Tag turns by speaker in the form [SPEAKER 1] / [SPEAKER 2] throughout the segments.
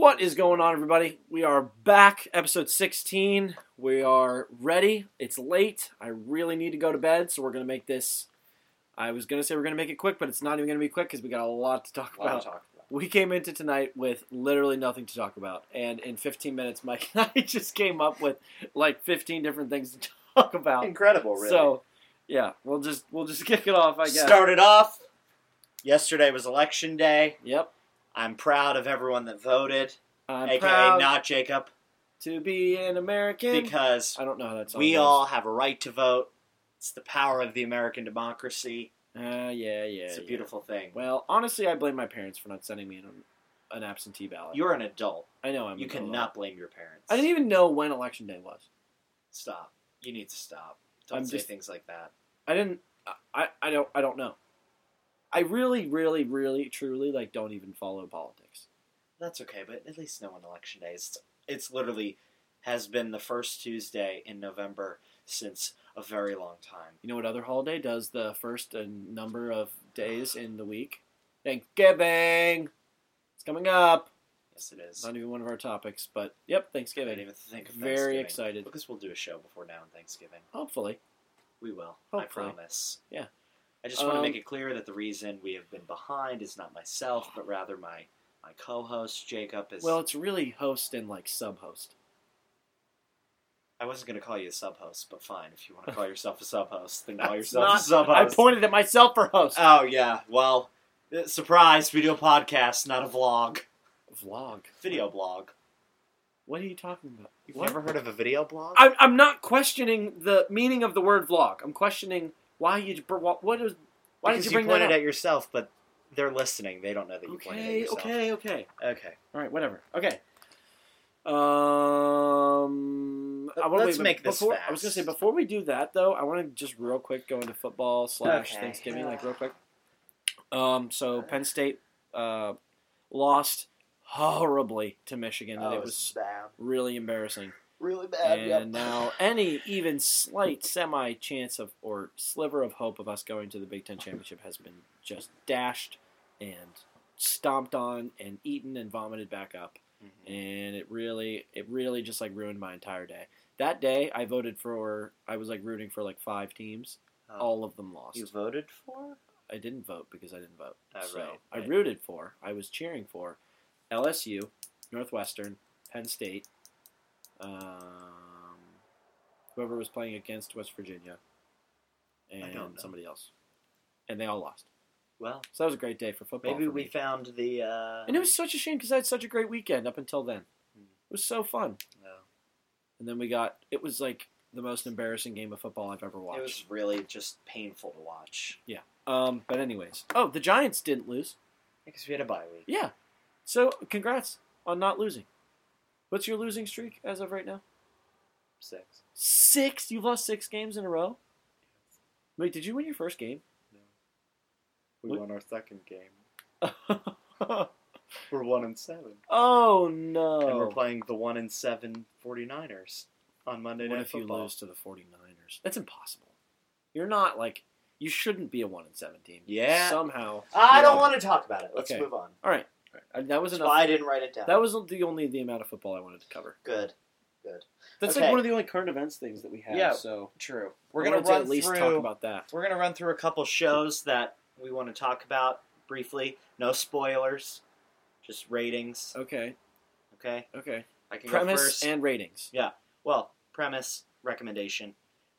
[SPEAKER 1] What is going on, everybody? We are back, episode 16. We are ready. It's late. I really need to go to bed, so we're going to make this. I was going to say we're going to make it quick, but it's not even going to be quick because we got a lot to talk about.
[SPEAKER 2] talk about.
[SPEAKER 1] We came into tonight with literally nothing to talk about, and in 15 minutes, Mike and I just came up with like 15 different things to talk about.
[SPEAKER 2] Incredible, really.
[SPEAKER 1] So, yeah, we'll just we'll just kick it off, I guess.
[SPEAKER 2] Started off. Yesterday was election day.
[SPEAKER 1] Yep.
[SPEAKER 2] I'm proud of everyone that voted,
[SPEAKER 1] I'm
[SPEAKER 2] aka
[SPEAKER 1] proud
[SPEAKER 2] not Jacob,
[SPEAKER 1] to be an American.
[SPEAKER 2] because
[SPEAKER 1] I don't know how that song
[SPEAKER 2] we all have a right to vote. It's the power of the American democracy.
[SPEAKER 1] Uh, yeah, yeah.
[SPEAKER 2] It's a
[SPEAKER 1] yeah.
[SPEAKER 2] beautiful thing.
[SPEAKER 1] Well, honestly, I blame my parents for not sending me an, an absentee ballot.
[SPEAKER 2] You're an adult.
[SPEAKER 1] I know I'm.
[SPEAKER 2] you
[SPEAKER 1] an adult.
[SPEAKER 2] cannot blame your parents.
[SPEAKER 1] I didn't even know when election day was.
[SPEAKER 2] stop. You need to stop. Don't
[SPEAKER 1] I'm
[SPEAKER 2] say
[SPEAKER 1] just-
[SPEAKER 2] things like that.
[SPEAKER 1] I didn't. I, I don't. I don't know. I really, really, really, truly like don't even follow politics.
[SPEAKER 2] That's okay, but at least know when election day. It's, it's literally has been the first Tuesday in November since a very long time.
[SPEAKER 1] You know what other holiday does the first uh, number of days in the week? Thanksgiving. It's coming up.
[SPEAKER 2] Yes, it is.
[SPEAKER 1] Not even one of our topics, but yep, Thanksgiving.
[SPEAKER 2] I
[SPEAKER 1] Thanksgiving.
[SPEAKER 2] didn't even think of
[SPEAKER 1] Very excited.
[SPEAKER 2] Because we'll do a show before now on Thanksgiving.
[SPEAKER 1] Hopefully.
[SPEAKER 2] We will.
[SPEAKER 1] Hopefully.
[SPEAKER 2] I promise.
[SPEAKER 1] Yeah.
[SPEAKER 2] I just want to
[SPEAKER 1] Um,
[SPEAKER 2] make it clear that the reason we have been behind is not myself, but rather my my co-host Jacob. Is
[SPEAKER 1] Well, it's really host and like sub-host.
[SPEAKER 2] I wasn't going to call you a sub-host, but fine. If you want to call yourself a sub-host, then call yourself
[SPEAKER 1] not-
[SPEAKER 2] a sub-host.
[SPEAKER 1] I pointed at myself for host.
[SPEAKER 2] Oh yeah. Well, uh, surprise! Video podcast, not a vlog.
[SPEAKER 1] Vlog.
[SPEAKER 2] Video blog.
[SPEAKER 1] What are you talking about?
[SPEAKER 2] You've
[SPEAKER 1] What?
[SPEAKER 2] never heard of a video blog?
[SPEAKER 1] I'm, I'm not questioning the meaning of the word vlog. I'm questioning why you what, what is why
[SPEAKER 2] because
[SPEAKER 1] did you bring
[SPEAKER 2] pointed
[SPEAKER 1] that
[SPEAKER 2] at yourself, but they're listening. They don't know that you pointed at
[SPEAKER 1] okay,
[SPEAKER 2] yourself.
[SPEAKER 1] okay, okay.
[SPEAKER 2] Okay.
[SPEAKER 1] All right, whatever. Okay. Um, I wanna,
[SPEAKER 2] Let's
[SPEAKER 1] wait,
[SPEAKER 2] make this
[SPEAKER 1] before, I was gonna say before we do that though, I want to just real quick go into football slash
[SPEAKER 2] Okay.
[SPEAKER 1] Thanksgiving, like real quick. Um, so Penn State uh, lost horribly to Michigan, and
[SPEAKER 2] Oh,
[SPEAKER 1] it was
[SPEAKER 2] bad.
[SPEAKER 1] really embarrassing.
[SPEAKER 2] Really bad.
[SPEAKER 1] and now any even slight semi chance of or sliver of hope of us going to the Big Ten championship has been just dashed and stomped on and eaten and vomited back up
[SPEAKER 2] Mhm.
[SPEAKER 1] and it really it really just like ruined my entire day that day i voted for i was like rooting for like five teams
[SPEAKER 2] Oh.
[SPEAKER 1] all of them lost
[SPEAKER 2] You voted for?
[SPEAKER 1] i didn't vote because i didn't vote
[SPEAKER 2] Oh,
[SPEAKER 1] so
[SPEAKER 2] right,
[SPEAKER 1] i
[SPEAKER 2] right.
[SPEAKER 1] rooted for i was cheering for lsu northwestern penn state um, whoever was playing against west virginia and somebody else and they all lost
[SPEAKER 2] Well,
[SPEAKER 1] so that was a great day for football
[SPEAKER 2] maybe
[SPEAKER 1] for
[SPEAKER 2] we
[SPEAKER 1] me.
[SPEAKER 2] found the. Uh,
[SPEAKER 1] and it was such a shame because i had such a great weekend up until then
[SPEAKER 2] Hmm.
[SPEAKER 1] it was so fun
[SPEAKER 2] No.
[SPEAKER 1] and then we got it was like the most embarrassing game of football I've ever watched.
[SPEAKER 2] It was really just painful to watch. Yeah.
[SPEAKER 1] Um, but anyways, oh, the Giants didn't lose.
[SPEAKER 2] Because we had a bye week.
[SPEAKER 1] Yeah, so congrats on not losing. What's your losing streak as of right now?
[SPEAKER 2] Six.
[SPEAKER 1] Six. You've lost six games in a row. Wait, did you win your first game? No.
[SPEAKER 2] We
[SPEAKER 1] What?
[SPEAKER 2] won our second game. We're one and seven.
[SPEAKER 1] Oh no!
[SPEAKER 2] And we're playing the one and seven 49ers on Monday
[SPEAKER 1] what
[SPEAKER 2] Night
[SPEAKER 1] if you lose to the 49ers? That's impossible. You're not like you shouldn't be a one and seven team.
[SPEAKER 2] Yeah.
[SPEAKER 1] Somehow.
[SPEAKER 2] I don't
[SPEAKER 1] on.
[SPEAKER 2] want to talk about it. Let's
[SPEAKER 1] Okay.
[SPEAKER 2] move on.
[SPEAKER 1] All right. All right. Uh, That was
[SPEAKER 2] That's
[SPEAKER 1] enough.
[SPEAKER 2] why I didn't write it down.
[SPEAKER 1] That was the only the amount of football I wanted to cover.
[SPEAKER 2] good. Good.
[SPEAKER 1] That's
[SPEAKER 2] Okay.
[SPEAKER 1] like one of the only current events things that we have.
[SPEAKER 2] Yeah.
[SPEAKER 1] So
[SPEAKER 2] True. We're
[SPEAKER 1] I
[SPEAKER 2] gonna
[SPEAKER 1] wanted to
[SPEAKER 2] run
[SPEAKER 1] at least
[SPEAKER 2] through.
[SPEAKER 1] talk about that.
[SPEAKER 2] We're gonna run through a couple shows that we want to talk about briefly. No spoilers. Just ratings.
[SPEAKER 1] Okay.
[SPEAKER 2] Okay.
[SPEAKER 1] Okay.
[SPEAKER 2] I can go
[SPEAKER 1] Premise
[SPEAKER 2] first.
[SPEAKER 1] and ratings. Yeah.
[SPEAKER 2] Well, premise, recommendation.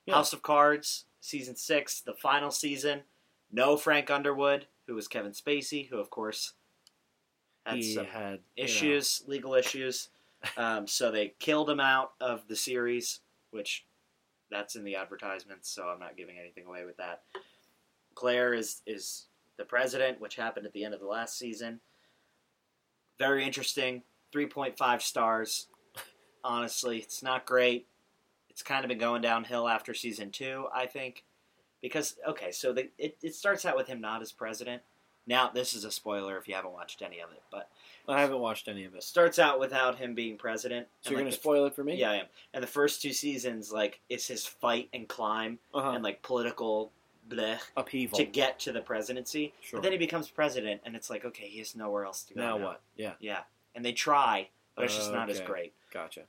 [SPEAKER 1] Yeah.
[SPEAKER 2] House of Cards, season six, the final season. No Frank Underwood, who was Kevin Spacey, who of course had
[SPEAKER 1] he
[SPEAKER 2] some
[SPEAKER 1] had you know,
[SPEAKER 2] issues, legal issues. Um, so they killed him out of the series, which that's in the advertisements, so I'm not giving anything away with that. Claire is is the president, which happened at the end of the last season. Very interesting. 3.5 stars. Honestly, it's not great. It's kind of been going downhill after season two, I think. Because, okay, so the, it, it starts out with him not as president. Now, this is a spoiler if you haven't watched any of it, but
[SPEAKER 1] I haven't watched any of
[SPEAKER 2] it starts out without him being president.
[SPEAKER 1] So
[SPEAKER 2] and,
[SPEAKER 1] you're
[SPEAKER 2] like,
[SPEAKER 1] gonna
[SPEAKER 2] the-
[SPEAKER 1] spoil it for me?
[SPEAKER 2] Yeah, I am. And the first two seasons, like, it's his fight and climb
[SPEAKER 1] Uh-huh.
[SPEAKER 2] and, like, political bleh
[SPEAKER 1] Upheaval.
[SPEAKER 2] to get to the presidency.
[SPEAKER 1] Sure.
[SPEAKER 2] But then he becomes president, and it's like, okay, he has nowhere else to go.
[SPEAKER 1] now what? Yeah.
[SPEAKER 2] Yeah. and they try, but it's just not as
[SPEAKER 1] Okay.
[SPEAKER 2] great.
[SPEAKER 1] Gotcha.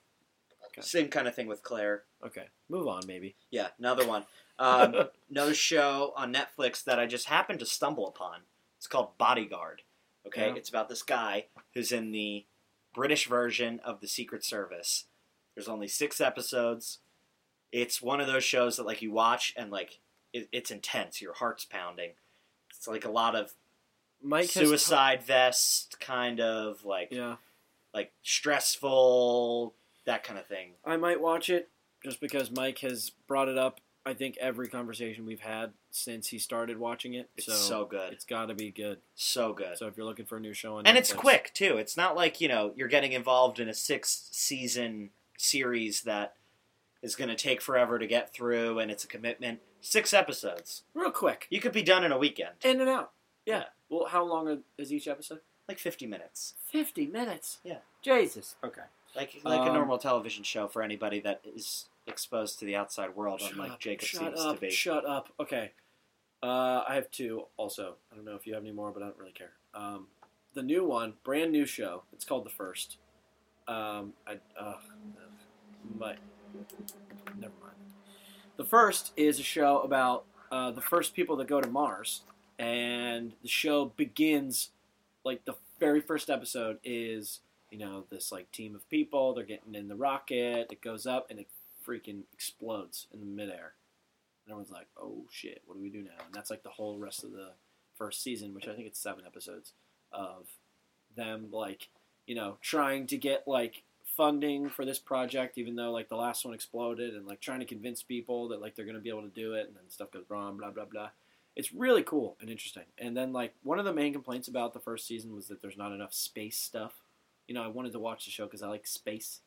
[SPEAKER 1] Okay.
[SPEAKER 2] Same kind of thing with Claire.
[SPEAKER 1] Okay. Move on, maybe.
[SPEAKER 2] Yeah, another one. Um, another show on Netflix that I just happened to stumble upon. It's called Bodyguard. Okay,
[SPEAKER 1] Yeah.
[SPEAKER 2] it's about this guy who's in the British version of the Secret Service. There's only six episodes. It's one of those shows that like you watch and like it, it's intense. Your heart's pounding. It's like a lot of
[SPEAKER 1] Mike
[SPEAKER 2] suicide vest kind of like
[SPEAKER 1] yeah.
[SPEAKER 2] like stressful that kind of thing.
[SPEAKER 1] I might watch it just because Mike has brought it up. I think every conversation we've had since he started watching it.
[SPEAKER 2] It's
[SPEAKER 1] so,
[SPEAKER 2] so, good,
[SPEAKER 1] it's got to be good.
[SPEAKER 2] so good.
[SPEAKER 1] So if you're looking for a new show on
[SPEAKER 2] and it's quick too. It's not like you know you're getting involved in a six season series that is going to take forever to get through, and it's a commitment. Six episodes,
[SPEAKER 1] real quick,
[SPEAKER 2] you could be done in a weekend,
[SPEAKER 1] in and out. Yeah.
[SPEAKER 2] Yeah.
[SPEAKER 1] Well, how long are- is each episode?
[SPEAKER 2] like fifty minutes,
[SPEAKER 1] Fifty minutes.
[SPEAKER 2] Yeah.
[SPEAKER 1] Jesus. Okay.
[SPEAKER 2] like like a
[SPEAKER 1] Um,
[SPEAKER 2] normal television show for anybody that is exposed to the outside world,
[SPEAKER 1] Shut
[SPEAKER 2] unlike
[SPEAKER 1] up,
[SPEAKER 2] Jacob
[SPEAKER 1] shut
[SPEAKER 2] seems
[SPEAKER 1] up,
[SPEAKER 2] to be.
[SPEAKER 1] Shut up. Okay. Uh, I have two also. I don't know if you have any more, but I don't really care. Um, the new one, brand new show. It's called The First. Um, I, uh, but never mind. The First is a show about uh, the first people that go to Mars, and the show begins like the very first episode is you know this like team of people. They're getting in the rocket. It goes up and it freaking explodes in the midair. And everyone's like, "Oh shit, what do we do now?" And that's like the whole rest of the first season, which I think it's seven episodes of them like you know trying to get like funding for this project, even though like the last one exploded, and like trying to convince people that like they're gonna be able to do it, and then stuff goes wrong, blah blah blah. It's really cool and interesting. And then like one of the main complaints about the first season was that there's not enough space stuff. You know, I wanted to watch the show because I like space.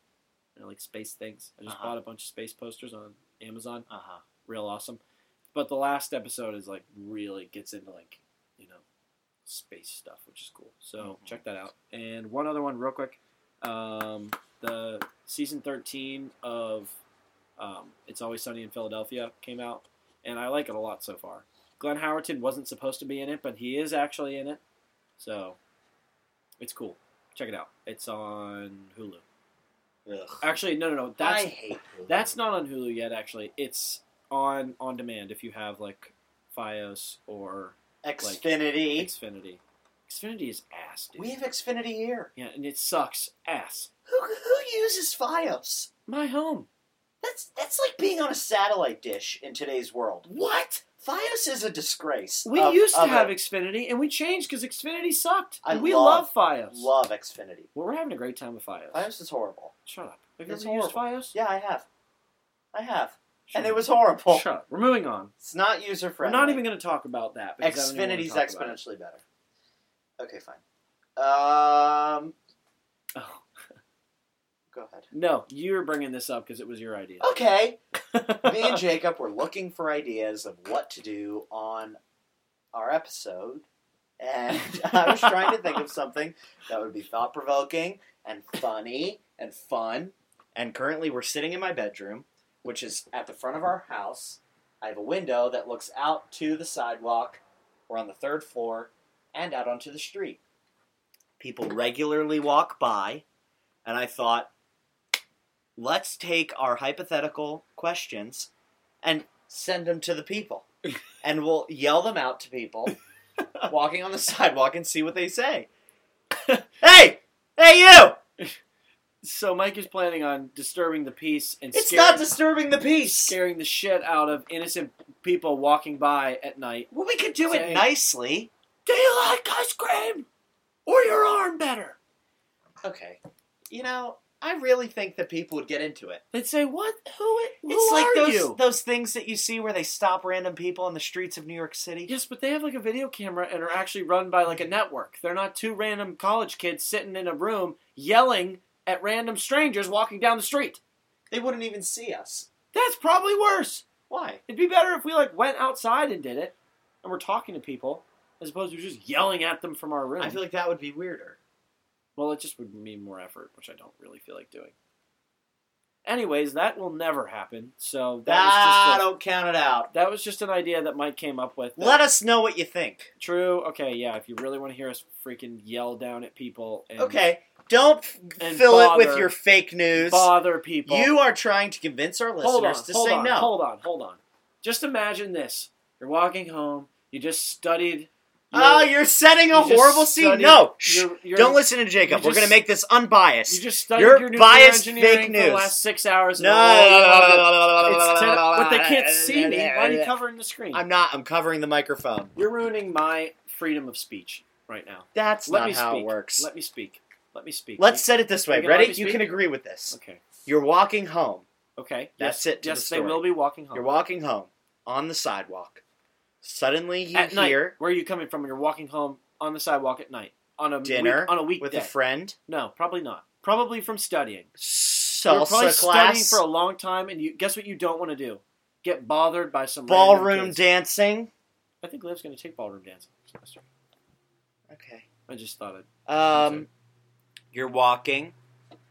[SPEAKER 1] Like space things. I just
[SPEAKER 2] Uh-huh.
[SPEAKER 1] bought a bunch of space posters on Amazon.
[SPEAKER 2] Uh huh.
[SPEAKER 1] Real awesome. But the last episode is like really gets into like, you know, space stuff, which is cool. So
[SPEAKER 2] Mhm.
[SPEAKER 1] check that out. And one other one real quick. Um, the season 13 of um, It's Always Sunny in Philadelphia came out, and I like it a lot so far. Glenn Howerton wasn't supposed to be in it, but he is actually in it. So it's cool. Check it out. It's on Hulu.
[SPEAKER 2] Ugh.
[SPEAKER 1] Actually, no, no, no. That's
[SPEAKER 2] I hate Hulu.
[SPEAKER 1] that's not on Hulu yet. Actually, it's on on demand if you have like FiOS or
[SPEAKER 2] Xfinity.
[SPEAKER 1] Xfinity. Xfinity is ass, dude.
[SPEAKER 2] we have Xfinity here.
[SPEAKER 1] yeah, and it sucks ass.
[SPEAKER 2] Who who uses FiOS?
[SPEAKER 1] My home.
[SPEAKER 2] That's that's like being on a satellite dish in today's world. What? FiOS is a disgrace.
[SPEAKER 1] We
[SPEAKER 2] of-
[SPEAKER 1] used to have
[SPEAKER 2] it.
[SPEAKER 1] Xfinity, and we changed because Xfinity sucked.
[SPEAKER 2] I
[SPEAKER 1] we
[SPEAKER 2] love-
[SPEAKER 1] love FiOS.
[SPEAKER 2] love Xfinity.
[SPEAKER 1] well, we're having a great time with FiOS.
[SPEAKER 2] FiOS is horrible.
[SPEAKER 1] Shut up. Have you
[SPEAKER 2] It's
[SPEAKER 1] ever used. FiOS?
[SPEAKER 2] Yeah, I have. I have,
[SPEAKER 1] Shut
[SPEAKER 2] and
[SPEAKER 1] up.
[SPEAKER 2] it was horrible.
[SPEAKER 1] Shut up. We're moving on.
[SPEAKER 2] It's not user friendly.
[SPEAKER 1] We're not even going to talk about that. because I don't even wanna
[SPEAKER 2] Xfinity's
[SPEAKER 1] talk about it.
[SPEAKER 2] exponentially better. Okay, fine. Um. Go ahead.
[SPEAKER 1] No, you were bringing this up because it was your idea.
[SPEAKER 2] Okay, me and Jacob were looking for ideas of what to do on our episode, and I was trying to think of something that would be thought provoking and funny and fun. And currently, we're sitting in my bedroom, which is at the front of our house. I have a window that looks out to the sidewalk. We're on the third floor and out onto the street. People regularly walk by, and I thought, let's take our hypothetical questions and send them to the people. and we'll yell them out to people walking on the sidewalk and see what they say. hey! Hey, you!
[SPEAKER 1] So Mike is planning on disturbing the peace and
[SPEAKER 2] It's
[SPEAKER 1] scaring,
[SPEAKER 2] not disturbing the peace!
[SPEAKER 1] scaring the shit out of innocent people walking by at night.
[SPEAKER 2] Well, we could do
[SPEAKER 1] Say-
[SPEAKER 2] it nicely.
[SPEAKER 1] Do you like ice cream or your arm better?
[SPEAKER 2] Okay. You know, I really think that people would get into it.
[SPEAKER 1] They'd say, "What? Who? Who
[SPEAKER 2] It's like those
[SPEAKER 1] you?"
[SPEAKER 2] those things that you see where they stop random people on the streets of New York City.
[SPEAKER 1] Yes, but they have like a video camera and are actually run by like a network. They're not two random college kids sitting in a room yelling at random strangers walking down the street.
[SPEAKER 2] They wouldn't even see us.
[SPEAKER 1] That's probably worse.
[SPEAKER 2] Why?
[SPEAKER 1] It'd be better if we like went outside and did it, and we're talking to people, as opposed to just yelling at them from our room.
[SPEAKER 2] I feel like that would be weirder.
[SPEAKER 1] Well, it just would mean more effort, which I don't really feel like doing. Anyways, that will never happen. So that
[SPEAKER 2] Ah,
[SPEAKER 1] was just a,
[SPEAKER 2] don't count it out.
[SPEAKER 1] that was just an idea that Mike came up with.
[SPEAKER 2] Let us know what you think.
[SPEAKER 1] True. Okay. Yeah. If you really want to hear us freaking yell down at people and
[SPEAKER 2] Okay, don't
[SPEAKER 1] And
[SPEAKER 2] fill it with your fake news.
[SPEAKER 1] bother people,
[SPEAKER 2] You are trying to convince our
[SPEAKER 1] hold on,
[SPEAKER 2] listeners to
[SPEAKER 1] hold
[SPEAKER 2] say
[SPEAKER 1] on,
[SPEAKER 2] no.
[SPEAKER 1] hold on, hold on. Just imagine this: you're walking home. You just studied.
[SPEAKER 2] Oh, you're setting a
[SPEAKER 1] you
[SPEAKER 2] horrible scene. No, shh.
[SPEAKER 1] your- your-
[SPEAKER 2] don't listen to Jacob. We're gonna make this unbiased.
[SPEAKER 1] You just studied
[SPEAKER 2] You're
[SPEAKER 1] your
[SPEAKER 2] biased
[SPEAKER 1] engineering
[SPEAKER 2] fake
[SPEAKER 1] for
[SPEAKER 2] news.
[SPEAKER 1] the last six hours.
[SPEAKER 2] no,
[SPEAKER 1] all It's ten- but they can't see me. Why are you covering the screen?
[SPEAKER 2] I'm not. I'm covering the microphone.
[SPEAKER 1] You're ruining my freedom of speech right now.
[SPEAKER 2] That's
[SPEAKER 1] Let
[SPEAKER 2] not
[SPEAKER 1] me
[SPEAKER 2] how
[SPEAKER 1] speak.
[SPEAKER 2] it works.
[SPEAKER 1] Let me speak. Let me speak.
[SPEAKER 2] Let's set it this way.
[SPEAKER 1] You
[SPEAKER 2] Ready? You can agree with this.
[SPEAKER 1] Okay.
[SPEAKER 2] You're walking home.
[SPEAKER 1] Okay.
[SPEAKER 2] That's
[SPEAKER 1] yes,
[SPEAKER 2] it
[SPEAKER 1] Yes,
[SPEAKER 2] the
[SPEAKER 1] they will be walking home.
[SPEAKER 2] You're walking home on the sidewalk. Suddenly you
[SPEAKER 1] at night.
[SPEAKER 2] hear
[SPEAKER 1] Where are you coming from? when You're walking home on the sidewalk at night on a
[SPEAKER 2] Dinner
[SPEAKER 1] week, on a weekday.
[SPEAKER 2] with a friend.
[SPEAKER 1] no, probably not. Probably from studying.
[SPEAKER 2] Salsa You're
[SPEAKER 1] probably studying for a long time, and you guess what you don't want to do? Get bothered by some
[SPEAKER 2] ballroom dancing.
[SPEAKER 1] I think Liv's going to take ballroom dancing semester.
[SPEAKER 2] Okay.
[SPEAKER 1] I just thought it.
[SPEAKER 2] Um, you're walking.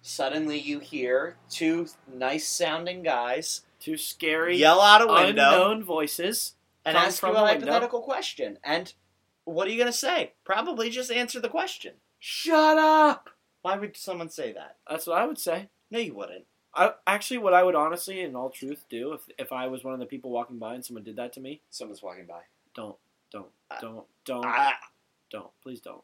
[SPEAKER 2] Suddenly you hear two nice sounding guys
[SPEAKER 1] two scary.
[SPEAKER 2] yell out a window
[SPEAKER 1] Unknown voices.
[SPEAKER 2] And ask you a hypothetical question. And what are you going to say? Probably just answer the question.
[SPEAKER 1] Shut up.
[SPEAKER 2] Why would someone say that?
[SPEAKER 1] That's what I would say.
[SPEAKER 2] No, you wouldn't.
[SPEAKER 1] I, actually, what I would honestly, in all truth, do if if I was one of the people walking by and someone did that to me,
[SPEAKER 2] Someone's walking by.
[SPEAKER 1] don't, don't,
[SPEAKER 2] Uh,
[SPEAKER 1] don't, don't,
[SPEAKER 2] Ah,
[SPEAKER 1] don't. Please don't.